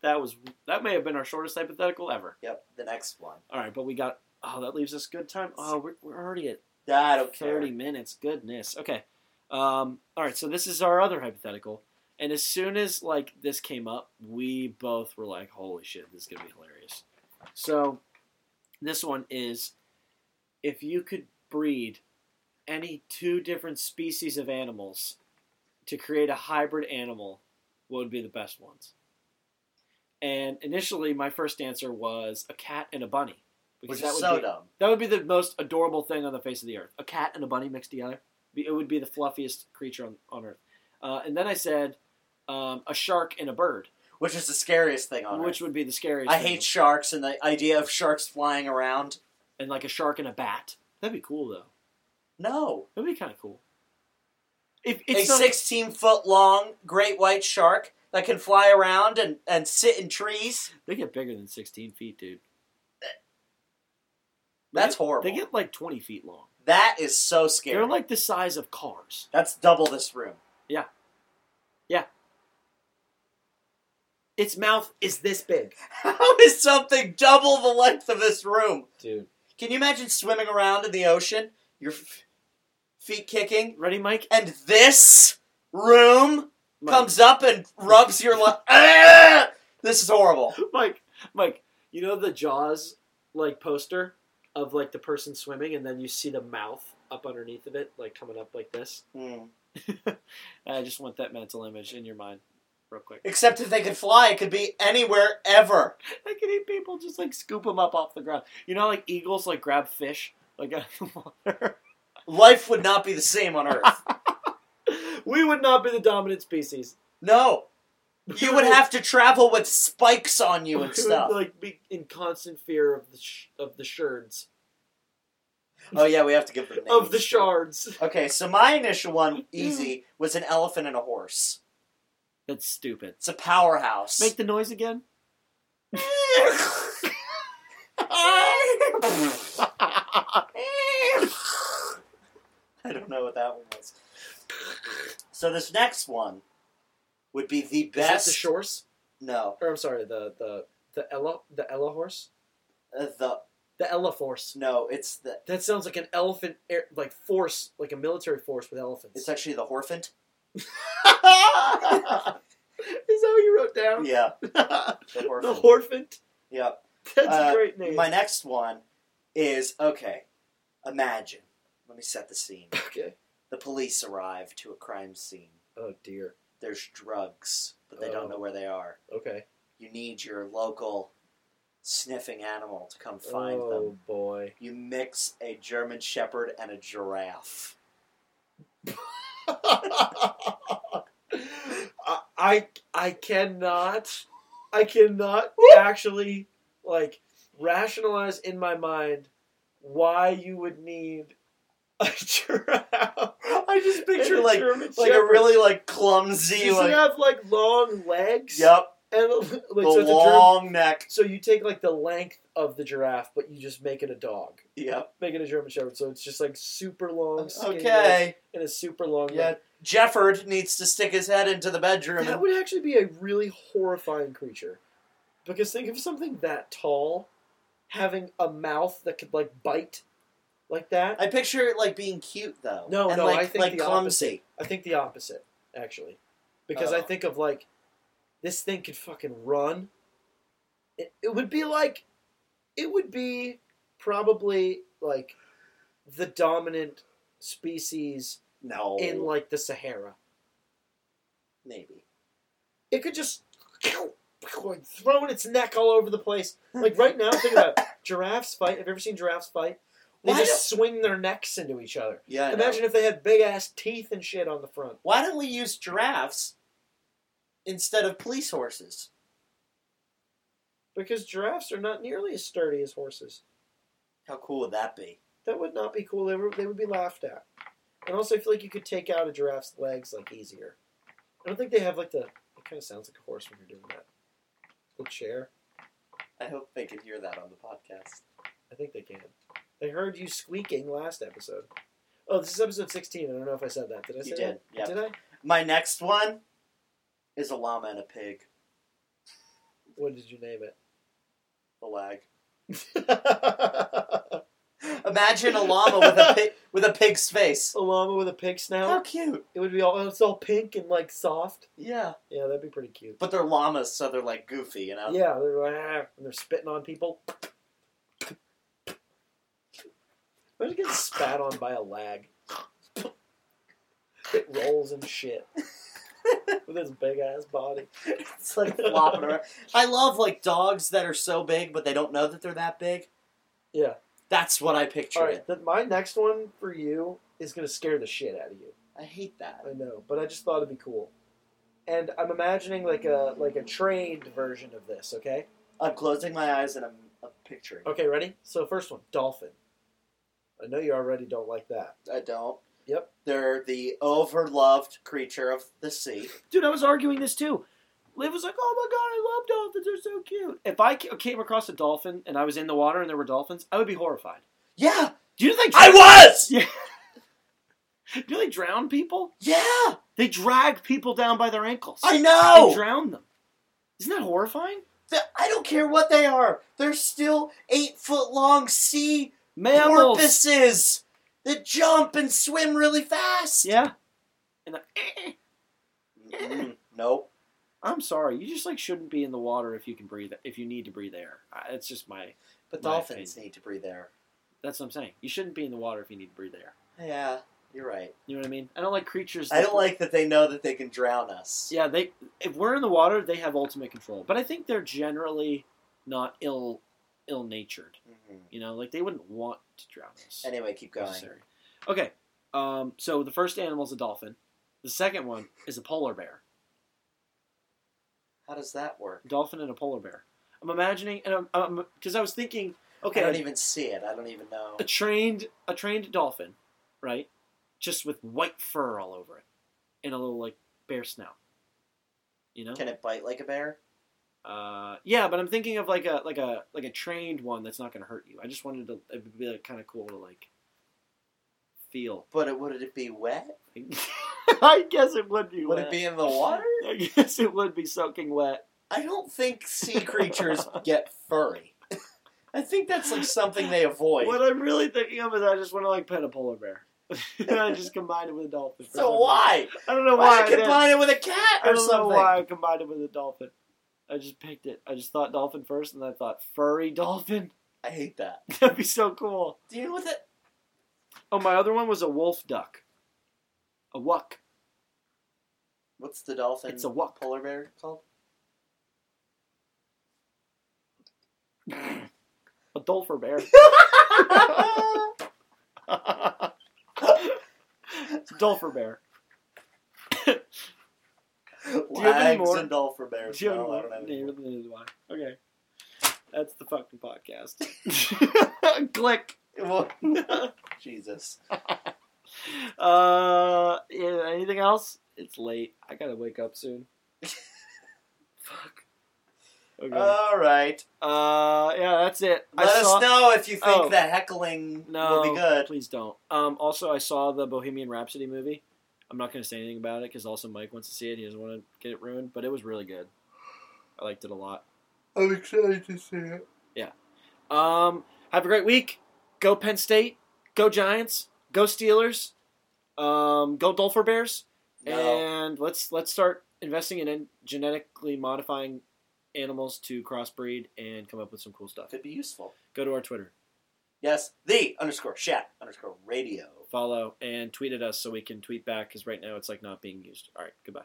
[SPEAKER 1] That was that may have been our shortest hypothetical ever.
[SPEAKER 2] Yep. The next one.
[SPEAKER 1] All right, but we got. Oh, that leaves us good time. Oh, we're, we're already at
[SPEAKER 2] I don't care.
[SPEAKER 1] 30 minutes. Goodness. Okay. Um, all right, so this is our other hypothetical. And as soon as like this came up, we both were like, "Holy shit, this is going to be hilarious." So, this one is if you could breed any two different species of animals to create a hybrid animal, what would be the best ones? And initially, my first answer was a cat and a bunny.
[SPEAKER 2] Which
[SPEAKER 1] that
[SPEAKER 2] is
[SPEAKER 1] would
[SPEAKER 2] so
[SPEAKER 1] be,
[SPEAKER 2] dumb.
[SPEAKER 1] that would be the most adorable thing on the face of the earth. A cat and a bunny mixed together. It would be the fluffiest creature on, on earth. Uh, and then I said um, a shark and a bird,
[SPEAKER 2] Which is the scariest thing on
[SPEAKER 1] which
[SPEAKER 2] earth.
[SPEAKER 1] would be the scariest.
[SPEAKER 2] I hate sharks and the idea of sharks flying around.
[SPEAKER 1] And like a shark and a bat. That'd be cool though.
[SPEAKER 2] No.
[SPEAKER 1] That'd be kind of cool. If
[SPEAKER 2] a
[SPEAKER 1] it's not,
[SPEAKER 2] 16 foot long great white shark that can fly around and, and sit in trees.
[SPEAKER 1] they get bigger than 16 feet, dude.
[SPEAKER 2] That's
[SPEAKER 1] They get-
[SPEAKER 2] horrible.
[SPEAKER 1] They get like 20 feet long.
[SPEAKER 2] That is so scary.
[SPEAKER 1] They're like the size of cars.
[SPEAKER 2] That's double this room. Yeah. Yeah.
[SPEAKER 1] Its mouth is this big,
[SPEAKER 2] How is something double the length of this room?
[SPEAKER 1] dude.
[SPEAKER 2] Can you imagine swimming around in the ocean, your f- feet kicking,
[SPEAKER 1] Ready, Mike?
[SPEAKER 2] and this room
[SPEAKER 1] Mike.
[SPEAKER 2] comes up and rubs your leg? Ah! This is horrible.
[SPEAKER 1] Mike, Mike, you know the Jaws like poster of like the person swimming, and then you see the mouth up underneath of it, like coming up like this.
[SPEAKER 2] Hmm.
[SPEAKER 1] I just want that mental image in your mind, real quick.
[SPEAKER 2] Except if they could fly, it could be anywhere ever.
[SPEAKER 1] I could eat people just like scoop them up off the ground. You know, like eagles like grab fish like out of the water.
[SPEAKER 2] Life would not be the same on Earth.
[SPEAKER 1] We would not be the dominant species.
[SPEAKER 2] No. You would have to travel with spikes on you and
[SPEAKER 1] would,
[SPEAKER 2] stuff.
[SPEAKER 1] like be in constant fear of the sh- of the shards
[SPEAKER 2] Oh yeah, we have to give them names.
[SPEAKER 1] of the shards.
[SPEAKER 2] Okay, so my initial one, easy, was an elephant and a horse.
[SPEAKER 1] That's stupid.
[SPEAKER 2] It's a powerhouse.
[SPEAKER 1] Make the noise again.
[SPEAKER 2] I don't know what that one was. So this next one would be the
[SPEAKER 3] Is that
[SPEAKER 2] best.
[SPEAKER 3] the shorse?
[SPEAKER 2] no,
[SPEAKER 3] Or I'm sorry, the the the Ella the Ella horse?
[SPEAKER 2] uh, the
[SPEAKER 3] The Ella force.
[SPEAKER 2] no, it's the
[SPEAKER 3] That sounds like an elephant air, like force, like a military force with elephants.
[SPEAKER 2] it's actually the Horphant.
[SPEAKER 3] Is that what you wrote down?
[SPEAKER 2] yeah, the
[SPEAKER 3] the
[SPEAKER 2] Horphant.
[SPEAKER 3] Horphant.
[SPEAKER 2] Yep.
[SPEAKER 3] That's
[SPEAKER 2] Uh,
[SPEAKER 3] a great name.
[SPEAKER 2] My next one is okay. Imagine. Let me set the scene.
[SPEAKER 3] okay.
[SPEAKER 2] The police arrive to a crime scene.
[SPEAKER 3] Oh dear.
[SPEAKER 2] There's drugs, but they don't
[SPEAKER 3] Oh.
[SPEAKER 2] know where they are.
[SPEAKER 3] Okay.
[SPEAKER 2] You need your local sniffing animal to come find them.
[SPEAKER 3] oh
[SPEAKER 2] them.
[SPEAKER 3] boy.
[SPEAKER 2] You mix a German Shepherd and a giraffe.
[SPEAKER 3] I, I I cannot I cannot actually like rationalize in my mind why you would need a giraffe.
[SPEAKER 2] I just picture like
[SPEAKER 3] German
[SPEAKER 2] like a really like clumsy
[SPEAKER 3] Does
[SPEAKER 2] like
[SPEAKER 3] he have like long legs?
[SPEAKER 2] yep
[SPEAKER 3] And like
[SPEAKER 2] the
[SPEAKER 3] so, it's a German,
[SPEAKER 2] long neck
[SPEAKER 3] so you take like the length of the giraffe, but you just make it a dog.
[SPEAKER 2] yep
[SPEAKER 3] Make it a German Shepherd, so it's just like super long,
[SPEAKER 2] okay
[SPEAKER 3] and a super long
[SPEAKER 2] yeah
[SPEAKER 3] neck.
[SPEAKER 2] Jefford needs to stick his head into the bedroom
[SPEAKER 3] That
[SPEAKER 2] and
[SPEAKER 3] would actually be a really horrifying creature. Because think of something that tall having a mouth that could like bite like that.
[SPEAKER 2] I picture it like being cute though
[SPEAKER 3] No,
[SPEAKER 2] and
[SPEAKER 3] no,
[SPEAKER 2] like
[SPEAKER 3] I think
[SPEAKER 2] like
[SPEAKER 3] the
[SPEAKER 2] clumsy
[SPEAKER 3] I think the opposite, actually. Because I
[SPEAKER 2] Oh.
[SPEAKER 3] think of like this thing could fucking run. It, it would be like it would be probably like the dominant species
[SPEAKER 2] No.
[SPEAKER 3] in like the Sahara.
[SPEAKER 2] maybe.
[SPEAKER 3] It could just throwing its neck all over the place. Like right now, think about it. giraffes fight. Have you ever seen giraffes fight? They
[SPEAKER 2] Why
[SPEAKER 3] just swing their necks into each other.
[SPEAKER 2] Yeah. I know.
[SPEAKER 3] Imagine if they had big ass teeth and shit on the front.
[SPEAKER 2] Why don't we use giraffes instead of police horses?
[SPEAKER 3] Because giraffes are not nearly as sturdy as horses.
[SPEAKER 2] How cool would that be?
[SPEAKER 3] That would not be cool. They, were, they would be laughed at. And also, I feel like you could take out a giraffe's legs like easier. I don't think they have like the. It kind of sounds like a horse when you're doing that. The chair.
[SPEAKER 2] I hope they can hear that on the podcast.
[SPEAKER 3] I think they can. They heard you squeaking last episode. Oh, this is episode 16. I don't know if I said that. Did I say
[SPEAKER 2] You
[SPEAKER 3] that?
[SPEAKER 2] did, yeah.
[SPEAKER 3] Did I?
[SPEAKER 2] My next one is a llama and a pig.
[SPEAKER 3] What did you name it?
[SPEAKER 2] The lag.
[SPEAKER 3] it?
[SPEAKER 2] Imagine a llama with a pig with a pig's face.
[SPEAKER 3] a llama with a pig
[SPEAKER 2] How
[SPEAKER 3] snout.
[SPEAKER 2] cute!
[SPEAKER 3] It would be all. It's all pink and like soft.
[SPEAKER 2] Yeah,
[SPEAKER 3] Yeah, that'd be pretty cute.
[SPEAKER 2] but they're llamas, so they're like goofy, you know.
[SPEAKER 3] Yeah, they're like, "Ah," and they're spitting on people. Imagine getting spat on by a lag. It rolls and shit with his big ass body.
[SPEAKER 2] It's like flopping around. I love like dogs that are so big, but they don't know that they're that big.
[SPEAKER 3] Yeah.
[SPEAKER 2] That's what I picture.
[SPEAKER 3] All
[SPEAKER 2] it.
[SPEAKER 3] right, my next one for you is gonna scare the shit out of you.
[SPEAKER 2] I hate that.
[SPEAKER 3] I know, but I just thought it'd be cool. And I'm imagining like a like a trained version of this. Okay.
[SPEAKER 2] I'm closing my eyes and I'm, I'm picturing.
[SPEAKER 3] Okay, ready? So first one, dolphin. I know you already don't like that.
[SPEAKER 2] I don't.
[SPEAKER 3] Yep.
[SPEAKER 2] They're the overloved creature of the sea.
[SPEAKER 1] Dude, I was arguing this too. Liv was like, "Oh my god, I love dolphins. They're so cute." If I came across a dolphin and I was in the water and there were dolphins, I would be horrified.
[SPEAKER 2] Yeah,
[SPEAKER 1] Do you think
[SPEAKER 2] I was.
[SPEAKER 1] Yeah. Do they drown people?
[SPEAKER 2] Yeah,
[SPEAKER 1] They drag people down by their ankles.
[SPEAKER 2] I
[SPEAKER 1] and
[SPEAKER 2] know.
[SPEAKER 1] drown them. Isn't that horrifying?
[SPEAKER 2] Th- I don't care what they are. They're still eight foot long sea
[SPEAKER 1] Mammals.
[SPEAKER 2] porpoises that jump and swim really fast.
[SPEAKER 1] Yeah. And the, eh.
[SPEAKER 2] Mm, nope.
[SPEAKER 1] I'm sorry, you just like shouldn't be in the water if you can breathe. If you need to breathe air, it's just my.
[SPEAKER 2] But
[SPEAKER 1] My
[SPEAKER 2] dolphins
[SPEAKER 1] opinion.
[SPEAKER 2] need to breathe air.
[SPEAKER 1] That's what I'm saying. You shouldn't be in the water if you need to breathe air.
[SPEAKER 2] Yeah, you're right.
[SPEAKER 1] You know what I mean? I don't like creatures.
[SPEAKER 2] I don't like that they know that they can drown us.
[SPEAKER 1] Yeah, they. If we're in the water, they have ultimate control. But I think they're generally not ill, ill natured.
[SPEAKER 2] Mhm.
[SPEAKER 1] You know, like they wouldn't want to drown us.
[SPEAKER 2] Anyway, keep going.
[SPEAKER 1] necessary. Okay. Um. So the first animal is a dolphin. The second one is a polar bear.
[SPEAKER 2] How does that work?
[SPEAKER 1] Dolphin and a polar bear. I'm imagining, and I'm because I was thinking, okay,
[SPEAKER 2] I don't even see it. I don't even know.
[SPEAKER 1] a trained a trained dolphin, right? Just with white fur all over it, and a little like bear snout. You know?
[SPEAKER 2] Can it bite like a bear?
[SPEAKER 1] Uh, yeah, but I'm thinking of like a like a like a trained one that's not going to hurt you. I just wanted to. It would be like kind of cool to like feel.
[SPEAKER 2] But it, would it be wet?
[SPEAKER 1] I guess it would be.
[SPEAKER 2] Would
[SPEAKER 1] wet.
[SPEAKER 2] it be in the water?
[SPEAKER 1] I guess it would be soaking wet.
[SPEAKER 2] I don't think sea creatures get furry. I think that's like something they avoid.
[SPEAKER 1] What I'm really thinking of is I just want to like pet a polar bear. and I just combine it with a dolphin.
[SPEAKER 2] so why?
[SPEAKER 1] I don't know
[SPEAKER 2] Why
[SPEAKER 1] why. I
[SPEAKER 2] not
[SPEAKER 1] did.
[SPEAKER 2] combine it with a cat or
[SPEAKER 1] I
[SPEAKER 2] or
[SPEAKER 1] don't know
[SPEAKER 2] something?
[SPEAKER 1] why I combined it with a dolphin. I just picked it. I just thought dolphin first, and then I thought furry dolphin.
[SPEAKER 2] I hate that.
[SPEAKER 1] That'd be so cool.
[SPEAKER 2] Do you know what that?
[SPEAKER 1] Oh, my other one was a wolf duck. A wuck.
[SPEAKER 2] What's the dolphin?
[SPEAKER 1] It's a wuck.
[SPEAKER 2] polar bear called?
[SPEAKER 1] A dolphin bear. it's a dolphin bear. you have any more?
[SPEAKER 2] and dolphin bears.
[SPEAKER 1] Do you have
[SPEAKER 2] No, I
[SPEAKER 1] more?
[SPEAKER 2] don't have any more.
[SPEAKER 1] neither do I. Okay. That's the fucking podcast. Click.
[SPEAKER 2] Well, Jesus.
[SPEAKER 1] Uh, yeah, anything else? It's late. I gotta wake up soon. Fuck. Okay.
[SPEAKER 2] All right.
[SPEAKER 1] Uh, yeah, that's it.
[SPEAKER 2] Let
[SPEAKER 1] I
[SPEAKER 2] us
[SPEAKER 1] saw,
[SPEAKER 2] know if you think
[SPEAKER 1] Oh.
[SPEAKER 2] that heckling
[SPEAKER 1] No,
[SPEAKER 2] will be good.
[SPEAKER 1] please don't. Um, also, I saw the Bohemian Rhapsody movie. I'm not going to say anything about it because also Mike wants to see it. He doesn't want to get it ruined, but it was really good. I liked it a lot.
[SPEAKER 2] I'm excited to see it. Yeah.
[SPEAKER 1] Um, have a great week. Go Penn State. Go Giants. Go Steelers. Um, go Dolphin Bears.
[SPEAKER 2] No.
[SPEAKER 1] And let's let's start investing in genetically modifying animals to crossbreed and come up with some cool stuff.
[SPEAKER 2] Could be useful.
[SPEAKER 1] Go to our Twitter,
[SPEAKER 2] Yes, the underscore shack underscore radio.
[SPEAKER 1] Follow, and tweet at us so we can tweet back because right now it's like not being used. All right, goodbye.